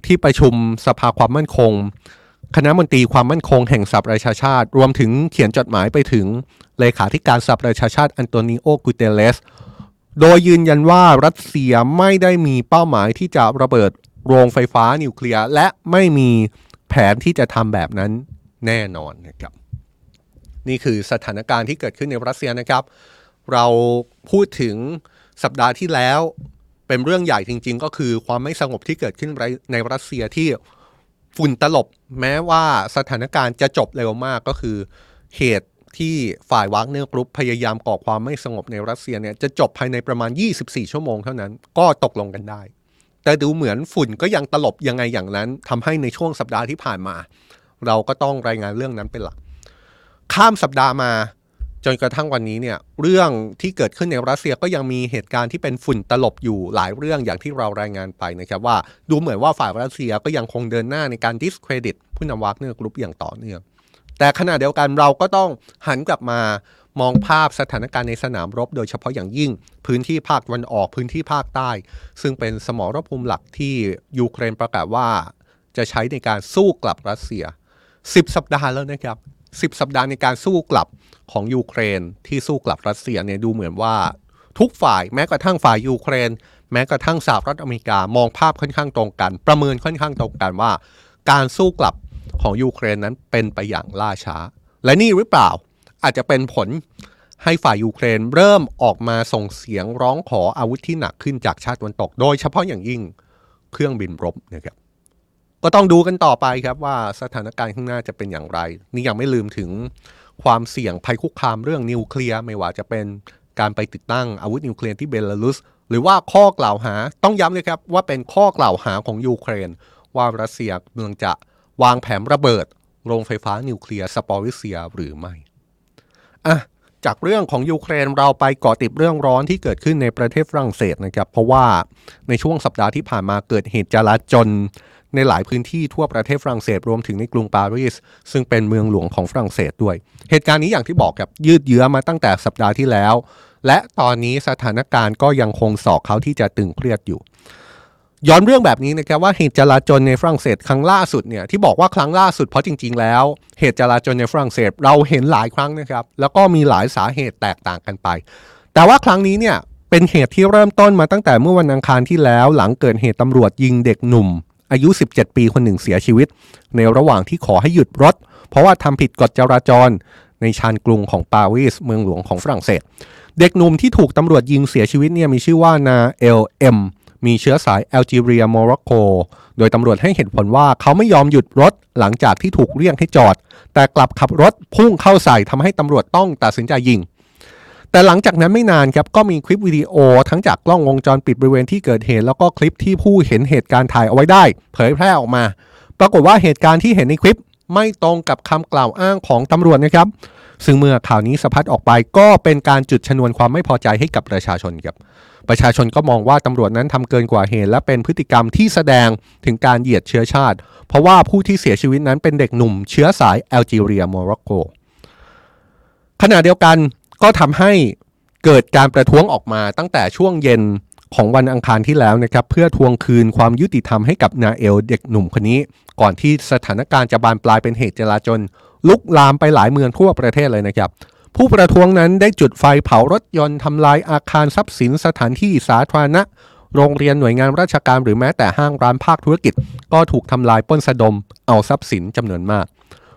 ที่ประชุมสภาความมั่นคง คณะมนตรีความมั่นคงแห่งสหประชาชาติ รวมถึงเขียนจดหมายไปถึงเลขาธิการสหประชาชาติอันโตนิโอกุเตเลสโดยยืนยันว่ารัสเซียไม่ได้มีเป้าหมายที่จะระเบิดโรงไฟฟ้านิวเคลียร์และไม่มีแผนที่จะทำแบบนั้นแน่นอนนะครับ นี่คือสถานการณ์ที่เกิดขึ้นในรัสเซียนะครับ เราพูดถึงสัปดาห์ที่แล้ว เป็นเรื่องใหญ่จริง ๆ ก็คือความไม่สงบที่เกิดขึ้นในรัสเซียที่ฝุ่นตลบ แม้ว่าสถานการณ์จะจบเร็วมากก็คือเหตุที่ฝ่ายวากเนอร์กรุ๊ปพยายามก่อความไม่สงบในรัสเซียเนี่ยจะจบภายในประมาณ 24 ชั่วโมงเท่านั้น ก็ตกลงกันได้ แต่ดูเหมือนฝุ่นก็ยังตลบยังไงอย่างนั้นทำให้ในช่วงสัปดาห์ที่ผ่านมา เราก็ต้องรายงานเรื่องนั้นเป็นหลัก ข้ามสัปดาห์มาจนกระทั่งวันนี้เนี่ยเรื่องที่เกิดขึ้นในรัสเซียก็ยังมีเหตุการณ์ที่เป็นฝุ่นตลบอยู่หลายเรื่องอย่างที่เรารายงานไปนะครับว่าดูเหมือนว่าฝ่ายรัสเซียก็ยังคงเดินหน้าในการดิสเครดิตผู้นำวากเนอร์กรุ๊ปอย่างต่อเนื่อง แต่ขณะเดียวกันเราก็ต้องหันกลับมามองภาพสถานการณ์ในสนามรบ โดยเฉพาะอย่างยิ่ง พื้นที่ภาคตะวันออกพื้นที่ภาคใต้ ซึ่งเป็นสมรภูมิหลักที่ยูเครนประกาศว่า จะใช้ในการสู้กลับรัสเซีย 10 สัปดาห์แล้วนะครับ 10 สัปดาห์ในการสู้กลับของยูเครนที่สู้กลับรัสเซียเนี่ยดูเหมือนว่า ทุกฝ่ายแม้กระทั่งฝ่ายยูเครน แม้กระทั่งสหรัฐอเมริกามองภาพค่อนข้างตรงกัน ประเมินค่อนข้างตรงกันว่า การสู้กลับของยูเครนนั้นเป็นไปอย่างล่าช้า และนี่หรือเปล่าอาจจะเป็นผลให้ฝ่ายยูเครนเริ่มออกมาส่งเสียงร้องขออาวุธที่หนักขึ้นจากชาติตะวันตก โดยเฉพาะอย่างยิ่งเครื่องบินรบนะครับ ก็ต้องดูกันต่อไปครับว่าสถานการณ์ข้างหน้าจะเป็นอย่างไร นี่ยังไม่ลืมถึงความเสี่ยงภัยคุกคามเรื่องนิวเคลียร์ไม่ว่าจะเป็นการไปติดตั้งอาวุธนิวเคลียร์ที่เบลารุส หรือว่าข้อกล่าวหาต้องย้ำเลยครับว่าเป็นข้อกล่าวหาของยูเครน ว่ารัสเซียเนี่ยจะวางแผนระเบิด โรงไฟฟ้านิวเคลียร์ซาปอริซเซียหรือไม่อะจากเรื่องของยูเครนเราไปเกาะติดเรื่องร้อนที่เกิดขึ้นในประเทศฝรั่งเศสนะครับ เพราะว่าในช่วงสัปดาห์ที่ผ่านมาเกิดเหตุจลาจล ในหลายพื้นที่ทั่วประเทศฝรั่งเศสรวมถึงในกรุงปารีสซึ่งเป็นเมืองหลวงของฝรั่งเศสด้วย เหตุการณ์นี้อย่างที่บอกครับยืดเยื้อมาตั้งแต่สัปดาห์ที่แล้ว และตอนนี้สถานการณ์ก็ยังคงสอกเขาที่จะตึงเครียดอยู่ย้อนเรื่องแบบนี้นะครับว่าเหตุจลาจลในฝรั่งเศสครั้งล่าสุดเนี่ยที่บอกว่าครั้งล่าสุดเพราะจริง ๆ แล้ว เหตุจลาจลในฝรั่งเศสเราเห็นหลายครั้งนะครับแล้วก็มีหลายสาเหตุแตกต่างกันไป แต่ว่าครั้งนี้เนี่ยเป็นเหตุที่เริ่มต้นมาตั้งแต่เมื่อวันอังคารที่แล้ว หลังเกิดเหตุตำรวจยิงเด็กหนุ่ม อายุ 17 ปีคนหนึ่งเสียชีวิต ในระหว่างที่ขอให้หยุดรถ เพราะว่าทำผิดกฎจราจร ในชานกรุงของปารีสเมืองหลวงของฝรั่งเศส เด็กหนุ่มที่ถูกตำรวจยิงเสียชีวิตเนี่ยมีชื่อว่านาเอลเอ็มมีเชื้อสายแอลจีเรียโมร็อกโก โดยตำรวจให้เหตุผลว่าเขาไม่ยอมหยุดรถหลังจากที่ถูกเรียกให้จอด แต่กลับขับรถพุ่งเข้าใส่ทำให้ตำรวจต้องตัดสินใจยิง แต่หลังจากนั้นไม่นานครับก็มีคลิปวิดีโอทั้งจากกล้องวงจรปิดบริเวณที่เกิดเหตุ แล้วก็คลิปที่ผู้เห็นเหตุการณ์ถ่ายเอาไว้ได้ เผยแพร่ออกมา ปรากฏว่าเหตุการณ์ที่เห็นในคลิปไม่ตรงกับคำกล่าวอ้างของตำรวจนะครับ ซึ่งเมื่อข่าวนี้สะพัดออกไปก็เป็นการจุดชนวนความไม่พอใจให้กับประชาชนครับ ประชาชนก็มองว่าตำรวจนั้นทำเกินกว่าเหตุ และเป็นพฤติกรรมที่แสดงถึงการเหยียดเชื้อชาติ เพราะว่าผู้ที่เสียชีวิตนั้นเป็นเด็กหนุ่มเชื้อสายแอลจีเรียโมร็อกโกขณะเดียวกัน ก็ทำให้เกิดการประท้วงออกมาตั้งแต่ช่วงเย็นของวันอังคารที่แล้วนะครับ เพื่อทวงคืนความยุติธรรมให้กับนาเอลเด็กหนุ่มคนนี้ ก่อนที่สถานการณ์จะบานปลายเป็นเหตุจลาจลลุกลามไปหลายเมืองทั่วประเทศเลยนะครับ ผู้ประท้วงนั้นได้จุดไฟเผารถยนต์ทำลายอาคารทรัพย์สินสถานที่สาธารณะ โรงเรียนหน่วยงานราชการหรือแม้แต่ห้างร้านภาคธุรกิจ ก็ถูกทำลายป้นสะดม เอาทรัพย์สินจำนวนมาก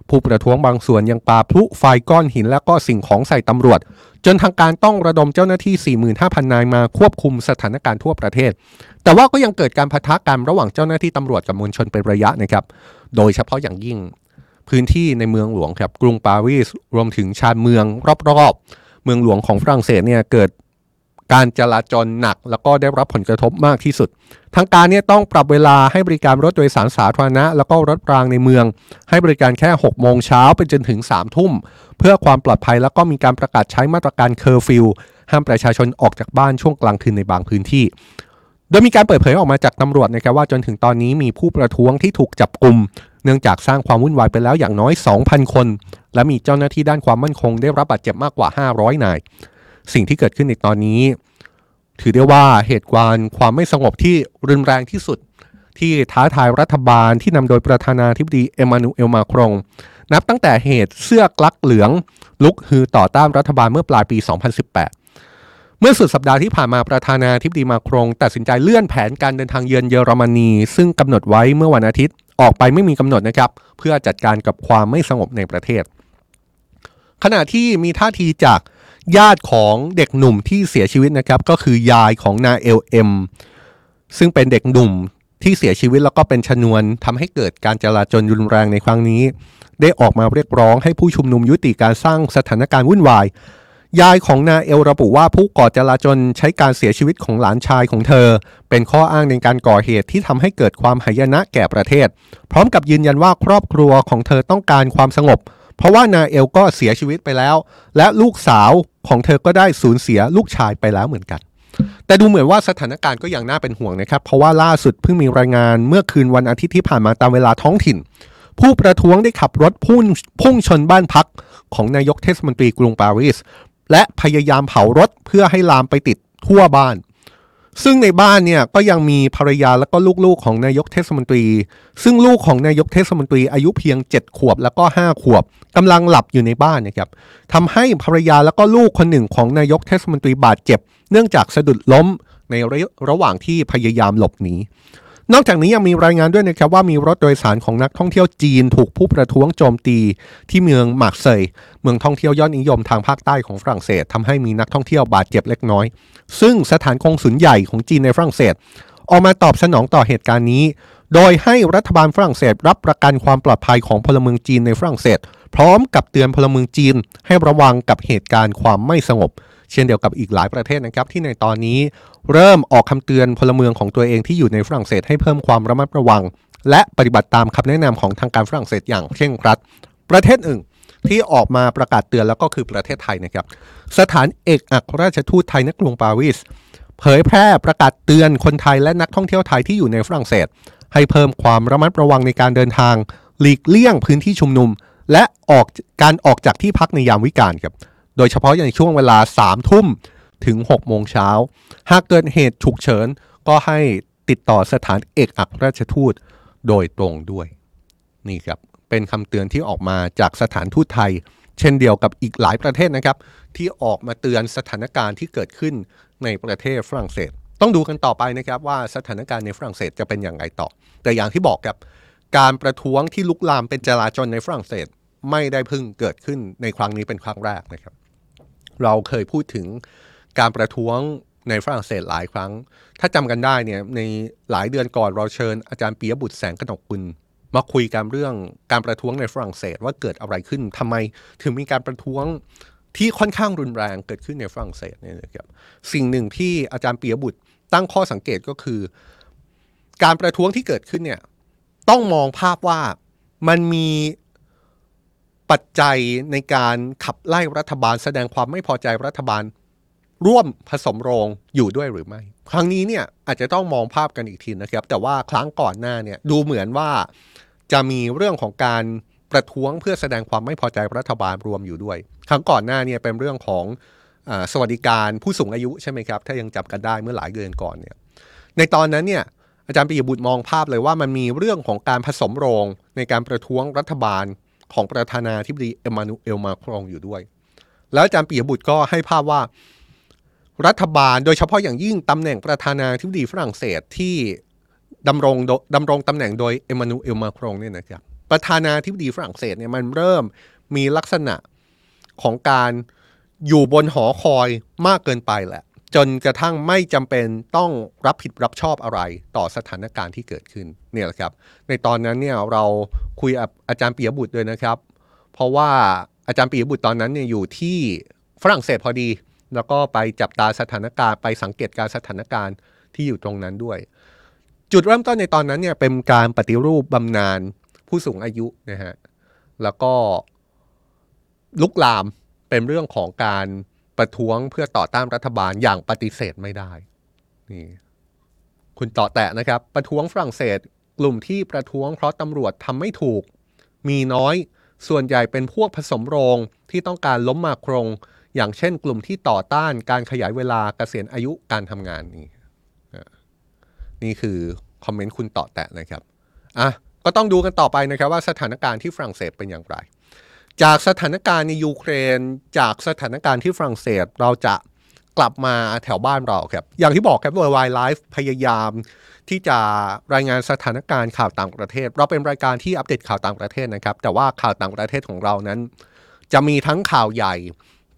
ผู้ประท้วงบางส่วนยังปาพลุไฟก้อนหินและก็สิ่งของใส่ตำรวจ จนทางการต้องระดมเจ้าหน้าที่ 45,000 นายมาควบคุมสถานการณ์ทั่วประเทศ แต่ว่าก็ยังเกิดการพะทะกันระหว่างเจ้าหน้าที่ตำรวจกับมวลชนเป็นระยะนะครับ โดยเฉพาะอย่างยิ่งพื้นที่ในเมืองหลวงครับกรุงปารีสรวมถึงชานเมืองรอบๆ เมืองหลวงของฝรั่งเศสเนี่ยเกิด การจราจรหนัก แล้วก็ได้รับผลกระทบมากที่สุด ทางการเนี่ยต้องปรับเวลาให้บริการรถโดยสารสาธารณะ แล้วก็รถรางในเมือง ให้บริการแค่ 6 โมงเช้าไปจนถึง 3 ทุ่ม เพื่อความปลอดภัยแล้วก็มีการประกาศใช้มาตรการเคอร์ฟิวห้ามประชาชนออกจากบ้านช่วงกลางคืนในบางพื้นที่ โดยมีการเปิดเผยออกมาจากตำรวจนะครับว่าจนถึงตอนนี้มีผู้ประท้วงที่ถูกจับกลุ่มเนื่องจากสร้างความวุ่นวายไปแล้วอย่างน้อย 2,000 คน และมีเจ้าหน้าที่ด้านความมั่นคงได้รับบาดเจ็บมากกว่า 500 นาย สิ่งที่เกิดขึ้นในตอนนี้ ถือได้ว่าเหตุการณ์ความไม่สงบที่รุนแรงที่สุด ที่ท้าทายรัฐบาลที่นำโดยประธานาธิบดีเอมานูเอลมาครง นับตั้งแต่เหตุเสื้อกลักเหลือง ลุกฮือต่อต้านรัฐบาลเมื่อปลายปี 2018เมื่อสุดสัปดาห์ที่ผ่านมาประธานาธิบดีมาครง ตัดสินใจเลื่อนแผนการเดินทางเยือนเยอรมนี ซึ่งกำหนดไว้เมื่อวันอาทิตย์ออกไปไม่มีกำหนดนะครับ เพื่อจัดการกับความไม่สงบในประเทศ ขณะที่มีท่าทีจาก ญาติของเด็กหนุ่มที่เสียชีวิตนะครับ ก็คือยายของนาเอลเอ็มซึ่งเป็นเด็กหนุ่มที่เสียชีวิตแล้วก็เป็นชนวนทำให้เกิดการจลาจลรุนแรงในครั้งนี้ ได้ออกมาเรียกร้องให้ผู้ชุมนุมยุติการสร้างสถานการณ์วุ่นวาย ยายของนาเอลระบุว่าผู้ก่อจลาจลใช้การเสียชีวิตของหลานชายของเธอ เป็นข้ออ้างในการก่อเหตุที่ทำให้เกิดความหายนะแก่ประเทศ พร้อมกับยืนยันว่าครอบครัวของเธอต้องการความสงบ เพราะว่านาเอลก็เสียชีวิตไปแล้ว และลูกสาวของเธอก็ได้สูญเสียลูกชายไปแล้วเหมือนกัน แต่ดูเหมือนว่าสถานการณ์ก็ยังน่าเป็นห่วงนะครับ เพราะว่าล่าสุดเพิ่งมีรายงานเมื่อคืนวันอาทิตย์ที่ผ่านมาตามเวลาท้องถิ่น ผู้ประท้วงได้ขับรถพุ่งพุ่งชนบ้านพักของนายกเทศมนตรีกรุงปารีสและพยายามเผารถเพื่อให้ลามไปติดทั่วบ้าน ซึ่งในบ้านเนี่ยก็ยังมีภรรยาและก็ลูกๆของนายกเทศมนตรี ซึ่งลูกของนายกเทศมนตรีอายุเพียง 7 ขวบแล้วก็ 5 ขวบกำลังหลับอยู่ในบ้านนะครับทำให้ภรรยาแล้วก็ลูกคนหนึ่งของนายกเทศมนตรีบาดเจ็บ เนื่องจากสะดุดล้มในระระหว่างที่พยายามหลบหนี นอกจากนี้ยังมีรายงานด้วยนะครับว่ามีรถโดยสารของนักท่องเที่ยวจีนถูกผู้ประท้วงโจมตีที่เมืองมาร์เซย์เมืองท่องเที่ยวยอดนิยมทางภาคใต้ของฝรั่งเศสทำให้มีนักท่องเที่ยวบาดเจ็บเล็กน้อย ซึ่งสถานกงสุลใหญ่ของจีนในฝรั่งเศส ออกมาตอบสนองต่อเหตุการณ์นี้ โดยให้รัฐบาลฝรั่งเศสรับประกันความปลอดภัยของพลเมืองจีนในฝรั่งเศส พร้อมกับเตือนพลเมืองจีนให้ระวังกับเหตุการณ์ความไม่สงบ เช่นเดียวกับอีกหลายประเทศนะครับที่ในตอนนี้เริ่มออกคำเตือนพลเมืองของตัวเองที่อยู่ในฝรั่งเศสให้เพิ่มความระมัดระวัง และปฏิบัติตามคำแนะนำของทางการฝรั่งเศสอย่างเคร่งครัด ประเทศอื่นที่ออกมาประกาศเตือนแล้วก็คือประเทศไทยนะครับ สถานเอกอัครราชทูตไทยณกรุงปารีสเผยแพร่ประกาศเตือนคนไทยและนักท่องเที่ยวไทยที่อยู่ในฝรั่งเศส ให้เพิ่มความระมัดระวังในการเดินทาง หลีกเลี่ยงพื้นที่ชุมนุม และออกการออกจากที่พักในยามวิกาลครับ โดยเฉพาะในช่วงเวลา3ามทุ่มถึง 6 โมงเช้า หากเกิดเหตุฉุกเฉิน ก็ให้ติดต่อสถานเอกอัครราชทูตโดยตรงด้วย นี่ครับ เป็นคำเตือนที่ออกมาจากสถานทูตไทย เช่นเดียวกับอีกหลายประเทศนะครับ ที่ออกมาเตือนสถานการณ์ที่เกิดขึ้นในประเทศฝรั่งเศส ต้องดูกันต่อไปนะครับว่าสถานการณ์ในฝรั่งเศสจะเป็นอย่างไรต่อ แต่อย่างที่บอกครับการประท้วงที่ลุกลามเป็นจลาจลในฝรั่งเศส ไม่ได้เพิ่งเกิดขึ้นในครั้งนี้เป็นครั้งแรกนะครับ เราเคยพูดถึงการประท้วงในฝรั่งเศสหลายครั้ง ถ้าจำกันได้เนี่ยในหลายเดือนก่อนเราเชิญอาจารย์ปียบุตรแสงกนกกุลมาคุยกันเรื่องการประท้วงในฝรั่งเศสว่าเกิดอะไรขึ้นทำไมถึงมีการประท้วงที่ค่อนข้างรุนแรงเกิดขึ้นในฝรั่งเศสเนี่ยนะครับสิ่งหนึ่งที่อาจารย์ปียบุตรตั้งข้อสังเกตก็คือ การประท้วงที่เกิดขึ้นเนี่ยต้องมองภาพว่ามันมี ปัจจัยในการขับไล่รัฐบาล แสดงความไม่พอใจรัฐบาล ร่วมผสมโรงอยู่ด้วยหรือไม่ ครั้งนี้เนี่ยอาจจะต้องมองภาพกันอีกทีนะครับ แต่ว่าครั้งก่อนหน้าเนี่ยดูเหมือนว่าจะมีเรื่องของการประท้วงเพื่อแสดงความไม่พอใจรัฐบาลรวมอยู่ด้วย ครั้งก่อนหน้าเนี่ยเป็นเรื่องของอสวัสดิการผู้สูงอายุใช่ไหมครับ ถ้ายังจำกันได้เมื่อหลายเดือนก่อนเนี่ยในตอนนั้นเนี่ยอาจารย์ปิยบุตรมองภาพเลยว่ามันมีเรื่องของการผสมโรงในการประท้วงรัฐบาล ของประธานาธิบดีเอมานูเอลมาครองอยู่ด้วย แล้วอาจารย์ปิยบุตรก็ให้ภาพว่ารัฐบาลโดยเฉพาะอย่างยิ่งตำแหน่งประธานาธิบดีฝรั่งเศสที่ดำรงดำรงตำแหน่งโดยเอมานูเอลมาครองเนี่ยนะครับประธานาธิบดีฝรั่งเศสเนี่ยมันเริ่มมีลักษณะของการอยู่บนหอคอยมากเกินไปแหละ จนกระทั่งไม่จำเป็นต้องรับผิดรับชอบอะไรต่อสถานการณ์ที่เกิดขึ้นเนี่ยแหละครับ ในตอนนั้นเนี่ยเราคุยกับอาจารย์ปียบุตรด้วยนะครับ เพราะว่าอาจารย์ปียบุตรตอนนั้นเนี่ยอยู่ที่ฝรั่งเศสพอดี แล้วก็ไปจับตาสถานการณ์ไปสังเกตการสถานการณ์ที่อยู่ตรงนั้นด้วย จุดเริ่มต้นในตอนนั้นเนี่ยเป็นการปฏิรูปบำนาญผู้สูงอายุนะฮะแล้วก็ลุกลามเป็นเรื่องของการ ประท้วงเพื่อต่อต้านรัฐบาลอย่างปฏิเสธไม่ได้นี่คุณต่อแตะนะครับ ประท้วงฝรั่งเศส กลุ่มที่ประท้วงเพราะตำรวจทำไม่ถูก มีน้อย ส่วนใหญ่เป็นพวกผสมโรงที่ต้องการล้มมาโครง อย่างเช่น กลุ่มที่ต่อต้านการขยายเวลาเกษียณอายุการทำงานนี่นี่คือคอมเมนต์คุณต่อแตะนะครับอะก็ต้องดูกันต่อไปนะครับว่าสถานการณ์ที่ฝรั่งเศสเป็นอย่างไร จากสถานการณ์ในยูเครน จากสถานการณ์ที่ฝรั่งเศสเราจะกลับมาแถวบ้านเราครับ อย่างที่บอกครับ Worldwide Life พยายามที่จะรายงานสถานการณ์ข่าวต่างประเทศ เราเป็นรายการที่อัปเดตข่าวต่างประเทศนะครับ แต่ว่าข่าวต่างประเทศของเรานั้น จะมีทั้งข่าวใหญ่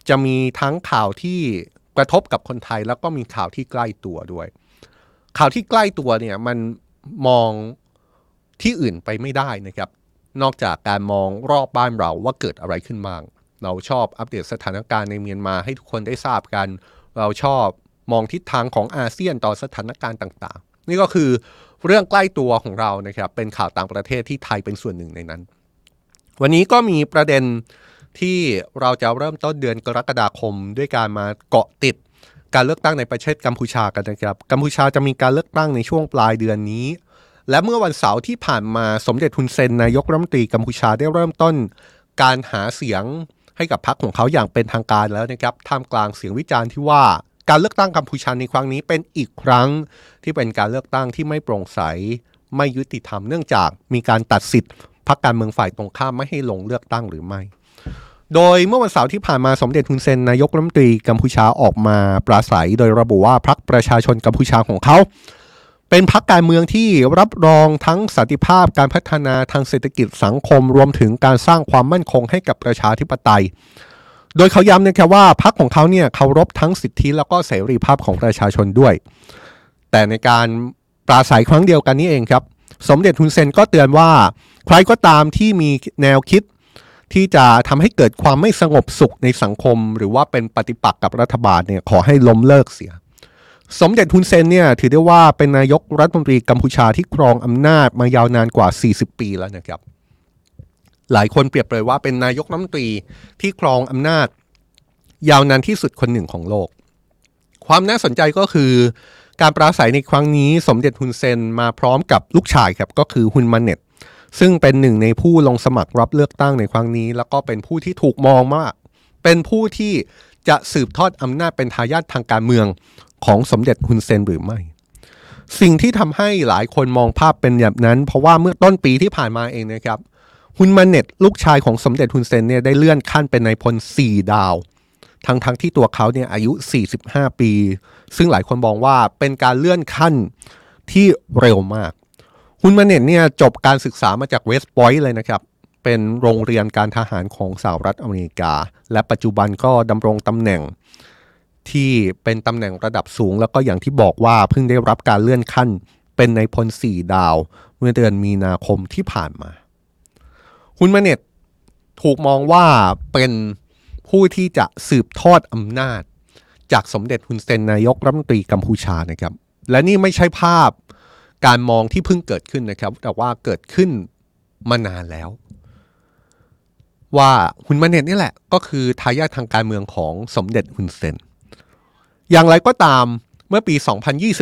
จะมีทั้งข่าวที่กระทบกับคนไทย แล้วก็มีข่าวที่ใกล้ตัวด้วย ข่าวที่ใกล้ตัวเนี่ยมันมองที่อื่นไปไม่ได้นะครับ นอกจากการมองรอบบ้านเราว่าเกิดอะไรขึ้นบ้าง เราชอบอัปเดตสถานการณ์ในเมียนมาให้ทุกคนได้ทราบกัน เราชอบมองทิศทางของอาเซียนต่อสถานการณ์ต่างๆ นี่ก็คือเรื่องใกล้ตัวของเรานะครับ เป็นข่าวต่างประเทศที่ไทยเป็นส่วนหนึ่งในนั้น วันนี้ก็มีประเด็นที่เราจะเริ่มต้นเดือนกรกฎาคม ด้วยการมาเกาะติดการเลือกตั้งในประเทศกัมพูชากันนะครับ กัมพูชาจะมีการเลือกตั้งในช่วงปลายเดือนนี้ และเมื่อวันเสาร์ที่ผ่านมาสมเด็จทุนเซนนายกรัฐมนตรีกัมพูชาได้เริ่มต้น การหาเสียงให้กับพรรคของเขาอย่างเป็นทางการแล้วนะครับท่ามกลางเสียงวิจารณ์ที่ว่าการเลือกตั้งกัมพูชาในครั้งนี้เป็นอีกครั้งที่เป็นการเลือกตั้งที่ไม่โปร่งใส ไม่ยุติธรรมเนื่องจากมีการตัดสิทธิ์พรรคการเมืองฝ่ายตรงข้ามไม่ให้ลงเลือกตั้งหรือไม่ โดยเมื่อวันเสาร์ที่ผ่านมาสมเด็จทุนเซนนายกรัฐมนตรีกัมพูชาออกมาปราศัย โดยระบุว่าพรรคประชาชนกัมพูชาของเขา เป็นพรรคการเมืองที่รับรองทั้งสันติภาพการพัฒนาทางเศรษฐกิจสังคมรวมถึงการสร้างความมั่นคงให้กับประชาธิปไตย โดยเขาย้ำนะครับว่าพรรคของเขาเนี่ยเคารพทั้งสิทธิแล้วก็เสรีภาพของประชาชนด้วย แต่ในการปราศัยครั้งเดียวกันนี้เองครับ สมเด็จทุนเซนก็เตือนว่า ใครก็ตามที่มีแนวคิดที่จะทำให้เกิดความไม่สงบสุขในสังคม หรือว่าเป็นปฏิปักษ์กับรัฐบาลเนี่ยขอให้ล้มเลิกเสีย สมเด็จทุนเซนเนี่ยถือได้ว่าเป็นนายกรัฐมนตรีกัมพูชาที่ครองอำนาจมายาวนานกว่า 40 ปีแล้วนะครับ หลายคนเปรียบเลยว่าเป็นนายกรัฐมนตรีที่ครองอำนาจ ยาวนานที่สุดคนหนึ่งของโลก ความน่าสนใจก็คือการปราศัยในครั้งนี้สมเด็จฮุนเซนมาพร้อมกับลูกชายครับก็คือฮุนมาเน็ตซึ่งเป็นหนึ่งในผู้ลงสมัครรับเลือกตั้งในครั้งนี้ แล้วก็เป็นผู้ที่ถูกมองมาเป็นผู้ที่จะสืบทอดอำนาจเป็นทายาททางการเมือง ของสมเด็จฮุนเซนหรือไม่ สิ่งที่ทำให้หลายคนมองภาพเป็นแบบนั้น เพราะว่าเมื่อต้นปีที่ผ่านมาเองนะครับฮุนมาเน็ตลูกชายของสมเด็จฮุนเซนเนี่ยได้เลื่อนขั้นเป็นนายพล 4 ดาว ทั้งทั้งที่ตัวเขาเนี่ยอายุ 45 ปี ซึ่งหลายคนมองว่าเป็นการเลื่อนขั้นที่เร็วมากฮุนมาเน็ตเนี่ยจบการศึกษามาจากเวสต์พอยต์เลยนะครับเป็นโรงเรียนการทหารของสหรัฐอเมริกา และปัจจุบันก็ดำรงตำแหน่ง ที่เป็นตำแหน่งระดับสูง แล้วก็อย่างที่บอกว่าเพิ่งได้รับการเลื่อนขั้น เป็นในพลสี่ดาว เมื่อเดือนมีนาคมที่ผ่านมาฮุนมาเน็ตถูกมองว่าเป็นผู้ที่จะสืบทอดอำนาจ จากสมเด็จฮุนเซนนายกรัฐมนตรีกัมพูชานะครับ และนี่ไม่ใช่ภาพการมองที่เพิ่งเกิดขึ้นนะครับ แต่ว่าเกิดขึ้นมานานแล้ว ว่าฮุนมาเน็ตนี่แหละ ก็คือทายาททางการเมืองของสมเด็จฮุนเซน อย่างไรก็ตามเมื่อปี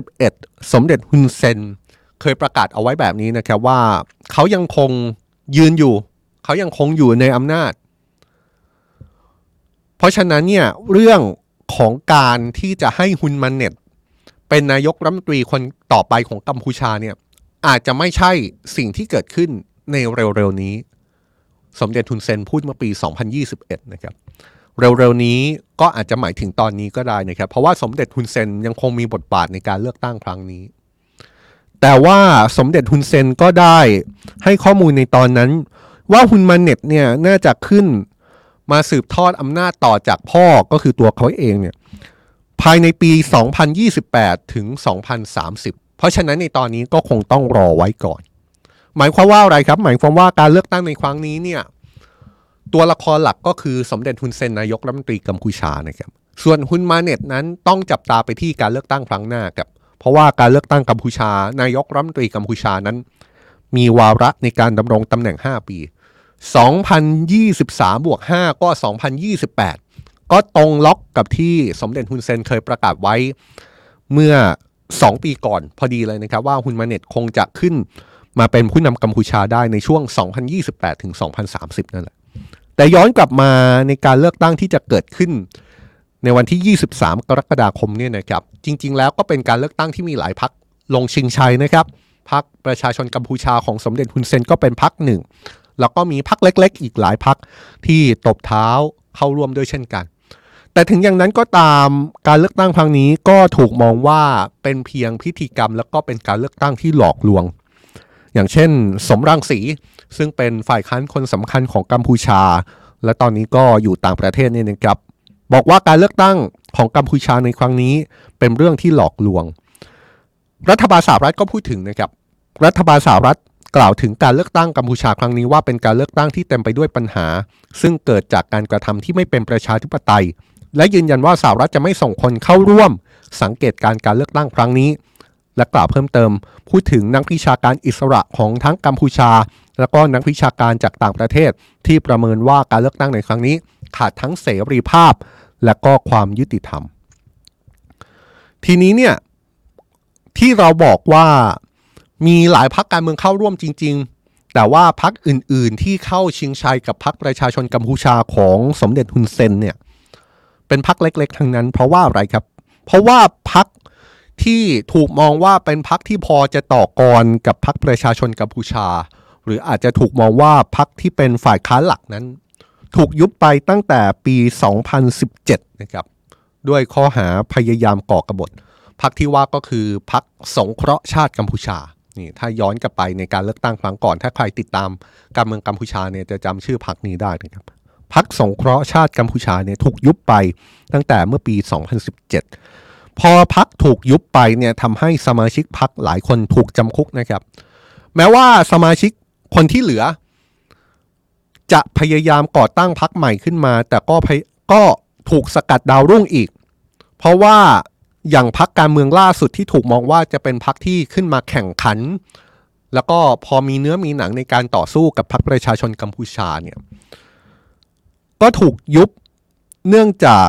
2021 สมเด็จฮุนเซน เคยประกาศเอาไว้แบบนี้นะครับว่าเขายังคงยืนอยู่ เขายังคงอยู่ในอำนาจ เพราะฉะนั้นเนี่ยเรื่องของการที่จะให้ฮุนมันเน็ตเป็นนายกรัฐมนตรีคนต่อไปของกัมพูชาเนี่ยอาจจะไม่ใช่สิ่งที่เกิดขึ้นในเร็วๆนี้ สมเด็จทุนเซนพูดเมื่อปี 2021 นะครับ เร็วๆนี้ก็อาจจะหมายถึงตอนนี้ก็ได้นะครับ เพราะว่าสมเด็จฮุนเซนยังคงมีบทบาทในการเลือกตั้งครั้งนี้ แต่ว่าสมเด็จฮุนเซนก็ได้ให้ข้อมูลในตอนนั้น ว่าฮุนมันเน็ตเนี่ยน่าจะขึ้นมาสืบทอดอำนาจต่อจากพ่อก็คือตัวเขาเองเนี่ยภายในปี 2028 ถึง 2030 เพราะฉะนั้นในตอนนี้ก็คงต้องรอไว้ก่อน หมายความว่าอะไรครับ หมายความว่าการเลือกตั้งในครั้งนี้เนี่ย ตัวละครหลักก็คือสมเด็จฮุนเซนนายกรัฐมนตรีกัมพูชานะครับ ส่วนฮุนมาเน็ตนั้นต้องจับตาไปที่การเลือกตั้งครั้งหน้ากับ เพราะว่าการเลือกตั้งกัมพูชา นายกรัฐมนตรีกัมพูชานั้น มีวาระในการดำรงตำแหน่ง 5 ปี 2023 บวก 5 ก็ 2028 ก็ตรงล็อกกับที่สมเด็จฮุนเซนเคยประกาศไว้เมื่อ 2 ปีก่อนพอดีเลยนะครับ ว่าฮุนมาเน็ตคงจะขึ้นมาเป็นผู้นำกัมพูชาได้ในช่วง 2028 ถึง 2030 นั่นแหละ แต่ย้อนกลับมาในการเลือกตั้งที่จะเกิดขึ้น ในวันที่ 23 กรกฎาคมเนี่ยนะครับ จริง ๆ แล้วก็เป็นการเลือกตั้งที่มีหลายพักลงชิงชัยนะครับพักประชาชนกัมพูชาของสมเด็จฮุนเซนก็เป็นพักหนึ่ง แล้วก็มีพักเล็ก ๆ อีกหลายพักที่ตบเท้าเข้าร่วมด้วยเช่นกัน แต่ถึงอย่างนั้นก็ตามการเลือกตั้งครั้งนี้ก็ถูกมองว่าเป็นเพียงพิธีกรรม แล้วก็เป็นการเลือกตั้งที่หลอกลวง อย่างเช่น สมรังสี ซึ่งเป็นฝ่ายค้านคนสำคัญของกัมพูชา และตอนนี้ก็อยู่ต่างประเทศนี่นะครับ บอกว่าการเลือกตั้งของกัมพูชาในครั้งนี้เป็นเรื่องที่หลอกลวง รัฐบาลสหรัฐก็พูดถึงนะครับ รัฐบาลสหรัฐกล่าวถึงการเลือกตั้งกัมพูชาครั้งนี้ว่าเป็นการเลือกตั้งที่เต็มไปด้วยปัญหา ซึ่งเกิดจากการกระทำที่ไม่เป็นประชาธิปไตย และยืนยันว่าสหรัฐจะไม่ส่งคนเข้าร่วม สังเกตการการเลือกตั้งครั้งนี้ และกล่าวเพิ่มเติม พูดถึงนักวิชาการอิสระของทั้งกัมพูชา และก็นักวิชาการจากต่างประเทศ ที่ประเมินว่าการเลือกตั้งในครั้งนี้ ขาดทั้งเสรีภาพ และก็ความยุติธรรม ทีนี้เนี่ยที่เราบอกว่ามีหลายพักการเมืองเข้าร่วมจริง ๆ แต่ว่าพักอื่นๆ ที่เข้าชิงชัยกับพักประชาชนกัมพูชาของสมเด็จฮุนเซนเนี่ยเป็นพักเล็ก ๆ ทั้งนั้น เพราะว่าอะไรครับ เพราะว่าพักที่ถูกมองว่าเป็นพักที่พอจะต่อกรกับพักประชาชนกัมพูชา หรืออาจจะถูกมองว่าพักที่เป็นฝ่ายค้านหลักนั้น ถูกยุบไปตั้งแต่ปี 2017 นะครับด้วยข้อหาพยายามก่อกบฏพักที่ว่าก็คือพักสงเคราะห์ชาติกัมพูชานี่ถ้าย้อนกลับไปในการเลือกตั้งครั้งก่อน ถ้าใครติดตามการเมืองกัมพูชาเนี่ยจะจำชื่อพักนี้ได้นะครับพักสงเคราะห์ชาติกัมพูชาเนี่ยถูกยุบไปตั้งแต่เมื่อปี 2017 พอพักถูกยุบไปเนี่ยทำให้สมาชิกพักหลายคนถูกจำคุกนะครับ แม้ว่าสมาชิก คนที่เหลือ จะพยายามก่อตั้งพักใหม่ขึ้นมา แต่ก็ก็ถูกสกัดดาวรุ่งอีก เพราะว่าอย่างพักการเมืองล่าสุดที่ถูกมองว่าจะเป็นพักที่ขึ้นมาแข่งขัน แล้วก็พอมีเนื้อมีหนังในการต่อสู้กับพรรคประชาชนกัมพูชาเนี่ยก็ถูกยุบเนื่องจาก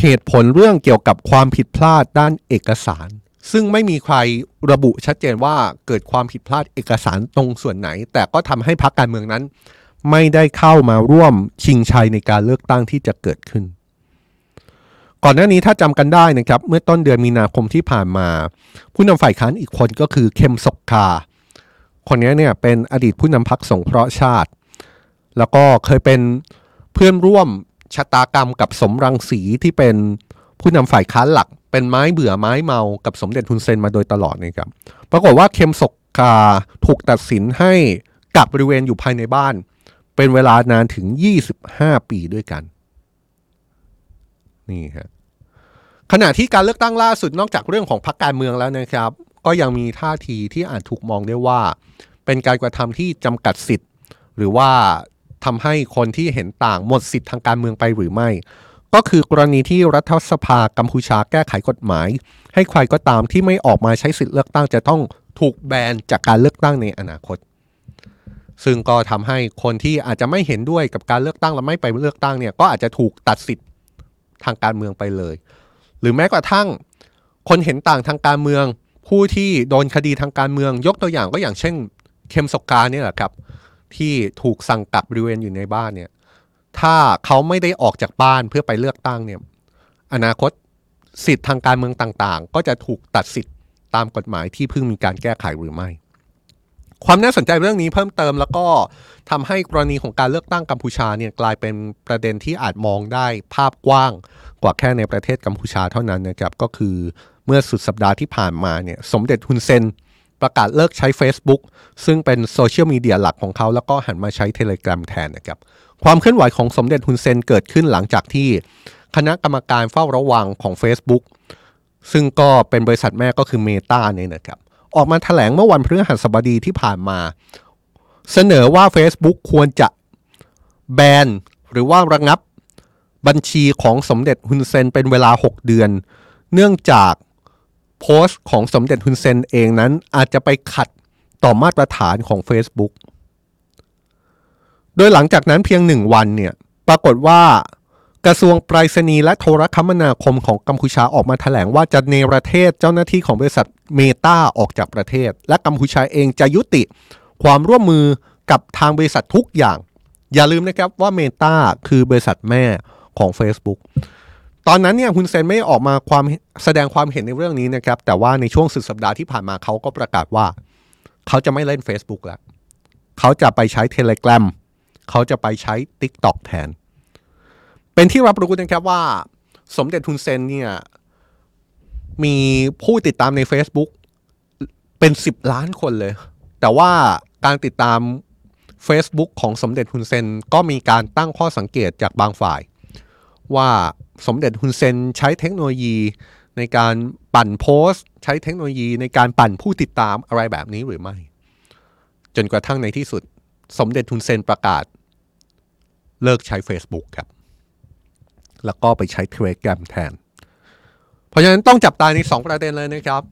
เหตุผลเรื่องเกี่ยวกับความผิดพลาดด้านเอกสาร ซึ่งไม่มีใครระบุชัดเจนว่าเกิดความผิดพลาดเอกสารตรงส่วนไหน แต่ก็ทำให้พรรคการเมืองนั้น ไม่ได้เข้ามาร่วมชิงชัยในการเลือกตั้งที่จะเกิดขึ้น ก่อนหน้านี้ถ้าจำกันได้นะครับ เมื่อต้นเดือนมีนาคมที่ผ่านมา ผู้นำฝ่ายค้านอีกคนก็คือเคมศกคา คนนี้เนี่ยเป็นอดีตผู้นำพรรคสงเคราะห์ชาติ แล้วก็เคยเป็นเพื่อนร่วมชะตากรรมกับสมรังสีที่เป็นผู้นำฝ่ายค้านหลัก เป็นไม้เบื่อไม้เมากับสมเด็จทุนเซนมาโดยตลอดนะครับปรากฏว่าเคมศกคาถูกตัดสินให้กับบริเวณอยู่ภายในบ้าน เป็นเวลานานถึง 25 ปีด้วยกัน นี่ฮะขณะที่การเลือกตั้งล่าสุดนอกจากเรื่องของพรรคการเมืองแล้วนะครับ ก็ยังมีท่าทีที่อาจถูกมองได้ว่า เป็นการกระทำที่จำกัดสิทธิ์ หรือว่าทำให้คนที่เห็นต่างหมดสิทธิ์ทางการเมืองไปหรือไม่ ก็คือกรณีที่รัฐสภากัมพูชาแก้ไขกฎหมาย ให้ใครก็ตามที่ไม่ออกมาใช้สิทธิ์เลือกตั้งจะต้องถูกแบนจากการเลือกตั้งในอนาคต ซึ่งก็ทำให้คนที่อาจจะไม่เห็นด้วยกับการเลือกตั้งและไม่ไปเลือกตั้งเนี่ยก็อาจจะถูกตัดสิทธิ์ทางการเมืองไปเลย หรือแม้กระทั่งคนเห็นต่างทางการเมือง ผู้ที่โดนคดีทางการเมือง ยกตัวอย่างก็อย่างเช่น เคมสกกาเนี่ยแหละครับ ที่ถูกสั่งกักบริเวณอยู่ในบ้านเนี่ย ถ้าเขาไม่ได้ออกจากบ้านเพื่อไปเลือกตั้งเนี่ยอนาคตสิทธิ์ทางการเมืองต่างๆ ก็จะถูกตัดสิทธิ์ตามกฎหมายที่เพิ่งมีการแก้ไขหรือไม่ ความน่าสนใจเรื่องนี้เพิ่มเติมแล้วก็ทำให้กรณีของการเลือกตั้งกัมพูชาเนี่ยกลายเป็นประเด็นที่อาจมองได้ภาพกว้างกว่าแค่ในประเทศกัมพูชาเท่านั้นนะครับก็คือเมื่อสุดสัปดาห์ที่ผ่านมาเนี่ยสมเด็จฮุนเซนประกาศเลิกใช้ Facebook ซึ่งเป็นโซเชียลมีเดียหลักของเขาแล้วก็หันมาใช้ Telegram แทนนะครับ ความเคลื่อนไหวของสมเด็จฮุนเซนเกิดขึ้นหลังจากที่คณะกรรมการเฝ้าระวังของ Facebook ซึ่งก็เป็นบริษัทแม่ก็คือ Meta เนี่ยนะครับ ออกมาแถลงเมื่อวันพฤหัสบดีที่ผ่านมา เสนอว่า Facebook ควรจะแบนหรือว่าระงับบัญชีของสมเด็จฮุนเซนเป็นเวลา 6 เดือน เนื่องจากโพสต์ของสมเด็จฮุนเซนเองนั้นอาจจะไปขัดต่อมาตรฐานของ Facebook โดยหลังจากนั้นเพียงหนึ่งวันเนี่ยปรากฏว่ากระทรวงไปรษณีย์และโทรคมนาคมของกัมพูชาออกมาแถลงว่าจะเนรเทศเจ้าหน้าที่ของบริษัทเมตาออกจากประเทศ และกัมพูชาเองจะยุติความร่วมมือกับทางบริษัททุกอย่าง อย่าลืมนะครับว่าเมตาคือบริษัทแม่ของ Facebook ตอนนั้นเนี่ยคุณเซนไม่ออกมาความแสดงความเห็นในเรื่องนี้นะครับ แต่ว่าในช่วงสุดสัปดาห์ที่ผ่านมาเขาก็ประกาศว่า เขาจะไม่เล่น Facebook แล้วเขาจะไปใช้ Telegram เขาจะไปใช้ TikTok แทน เป็นที่รับรู้นะครับว่า สมเด็จทุนเซนเนี่ย มีผู้ติดตามใน Facebook เป็น 10 ล้านคนเลย แต่ว่าการติดตาม Facebook ของสมเด็จฮุนเซนก็มีการตั้งข้อสังเกตจากบางฝ่าย ว่าสมเด็จฮุนเซนใช้เทคโนโลยีในการปั่นโพสต์ ใช้เทคโนโลยีในการปั่นผู้ติดตามอะไรแบบนี้หรือไม่ จนกระทั่งในที่สุด สมเด็จทุนเซนประกาศ เลิกใช้ Facebook ครับ แล้วก็ไปใช้ Telegram แทน เพราะฉะนั้นต้องจับตาใน 2 ประเด็นเลยนะครับ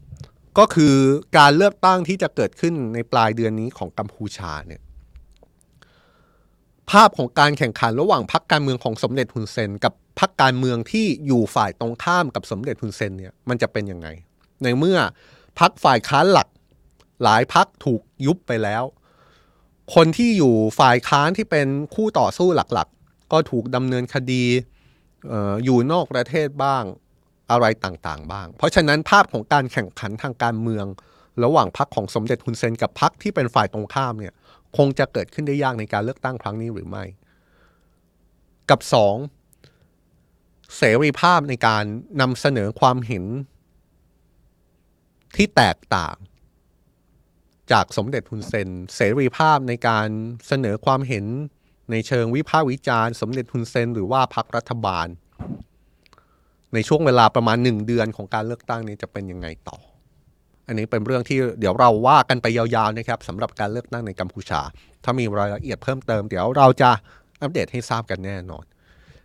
1. ก็คือการเลือกตั้งที่จะเกิดขึ้นในปลายเดือนนี้ของกัมพูชาเนี่ยภาพของการแข่งขันระหว่างพรรคการเมืองของสมเด็จฮุนเซน กับพรรคการเมืองที่อยู่ฝ่ายตรงข้ามกับสมเด็จฮุนเซนเนี่ยมันจะเป็นยังไง ในเมื่อพรรคฝ่ายค้านหลัก หลายพรรคถูกยุบไปแล้ว คนที่อยู่ฝ่ายค้านที่เป็นคู่ต่อสู้หลักๆ ก็ถูกดำเนินคดีอยู่นอกประเทศบ้างอะไรต่างๆ บ้าง เพราะฉะนั้นภาพของการแข่งขันทางการเมือง ระหว่างพรรคของสมเด็จฮุนเซนกับพรรคที่เป็นฝ่ายตรงข้ามเนี่ยคงจะเกิดขึ้นได้ยากในการเลือกตั้งครั้งนี้หรือไม่ กับสองเสรีภาพในการนำเสนอความเห็นที่แตกต่าง จากสมเด็จฮุนเซน เสรีภาพในการเสนอความเห็นในเชิงวิพากษ์วิจารณ์สมเด็จฮุนเซน หรือว่าพรรครัฐบาล ในช่วงเวลาประมาณหนึ่งเดือนของการเลือกตั้งนี้จะเป็นยังไงต่อ อันนี้เป็นเรื่องที่เดี๋ยวเราว่ากันไปยาวๆนะครับสำหรับการเลือกตั้งในกัมพูชา ถ้ามีรายละเอียดเพิ่มเติมเดี๋ยวเราจะอัปเดตให้ทราบกันแน่นอน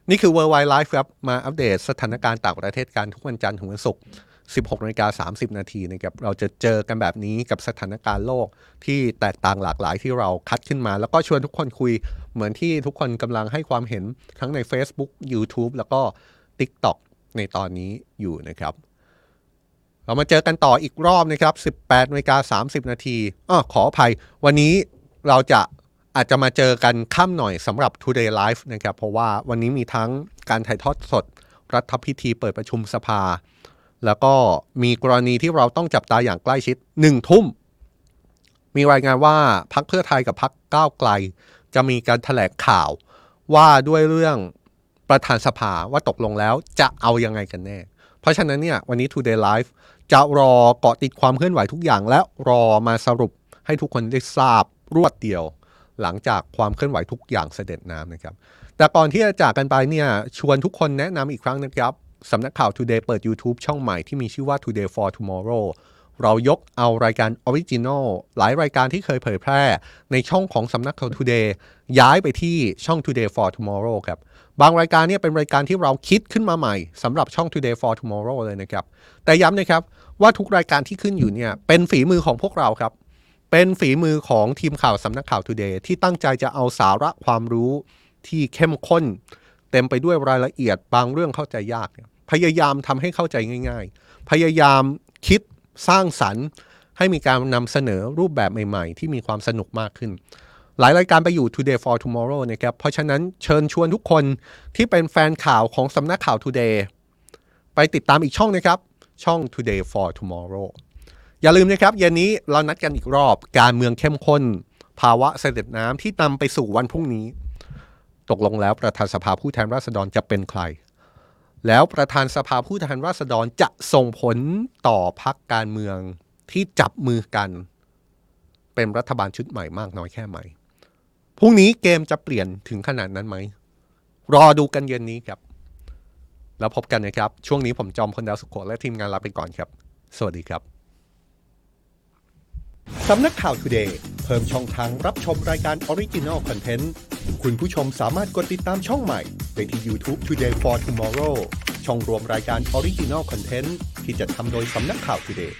นี่คือ Worldwide Life ครับมาอัปเดตสถานการณ์ต่างประเทศกันทุกวันจันทร์ถึงวันศุกร์ 16นาฬิกา30 นาทีนะครับเราจะเจอกันแบบนี้กับสถานการณ์โลกที่แตกต่างหลากหลายที่เราคัดขึ้นมา แล้วก็ชวนทุกคนคุยเหมือนที่ทุกคนกำลังให้ความเห็นทั้งใน Facebook YouTube แล้วก็ TikTok ในตอนนี้อยู่นะครับ เรามาเจอกันต่ออีกรอบนะครับ 18นาฬิกา30 นาทีอ๋อขออภัย วันนี้เราจะอาจจะมาเจอกันค่ำหน่อยสำหรับ Today Live นะครับ เพราะว่าวันนี้มีทั้งการถ่ายทอดสด รัฐพิธีเปิดประชุมสภา แล้วก็มีกรณีที่เราต้องจับตาอย่างใกล้ชิดหนึ่งทุ่ม มีรายงานว่าพักเพื่อไทยกับพักก้าวไกล จะมีการแถลงข่าวว่าด้วยเรื่องประธานสภาว่าตกลงแล้วจะเอายังไงกันแน่ เพราะฉะนั้นเนี่ยวันนี้ Today Live จะรอเกาะติดความเคลื่อนไหวทุกอย่าง และรอมาสรุปให้ทุกคนได้ทราบรวดเดียว หลังจากความเคลื่อนไหวทุกอย่างสะเด็ดน้ำนะครับ แต่ก่อนที่จะจากกันไปเนี่ยชวนทุกคนแนะนำอีกครั้งนะครับ สำนักข่าว Today เปิด YouTube ช่องใหม่ที่มีชื่อว่า Today for Tomorrow เรายกเอารายการ originalหลายรายการที่เคยเผยแพร่ ในช่องของสำนักข่าว Today ย้ายไปที่ช่อง Today for Tomorrow ครับ บางรายการเนี่ยเป็นรายการที่เราคิดขึ้นมาใหม่สำหรับช่อง Today for Tomorrow เลยนะครับ แต่ย้ำนะครับว่าทุกรายการที่ขึ้นอยู่เนี่ยเป็นฝีมือของพวกเราครับ เป็นฝีมือของทีมข่าวสำนักข่าว Today ที่ตั้งใจจะเอาสาระความรู้ที่เข้มข้น เต็มไปด้วยรายละเอียดบางเรื่องเข้าใจยากพยายามทำให้เข้าใจง่าย ๆ พยายามคิดสร้างสรรค์ ให้มีการนำเสนอรูปแบบใหม่ ๆ ที่มีความสนุกมากขึ้น หลายรายการไปอยู่ Today for Tomorrow นะครับ เพราะฉะนั้นเชิญชวนทุกคนที่เป็นแฟนข่าวของสำนักข่าว Today ไปติดตามอีกช่องนะครับ ช่อง Today for Tomorrow อย่าลืมนะครับเย็นนี้เรานัดกันอีกรอบการเมืองเข้มข้น ภาวะเสด็จน้ำที่นำไปสู่วันพรุ่งนี้ ตกลงแล้วประธานสภาผู้แทนราษฎรจะเป็นใคร แล้วประธานสภาผู้แทนราษฎรจะส่งผลต่อพักการเมืองที่จับมือกัน เป็นรัฐบาลชุดใหม่มากน้อยแค่ไหนพรุ่งนี้เกมจะเปลี่ยนถึงขนาดนั้นไหม รอดูกันเย็นนี้ครับ แล้วพบกันนะครับ ช่วงนี้ผมจอมพลดาวสุขโขและทีมงานลาไปก่อนครับ สวัสดีครับสำนักข่าว Today เพิ่มช่องทางรับชมรายการ Original Content คุณผู้ชมสามารถกดติดตามช่องใหม่ไปที่ YouTube Today for Tomorrow ช่องรวมรายการ Original Content ที่จะทำโดยสำนักข่าว Today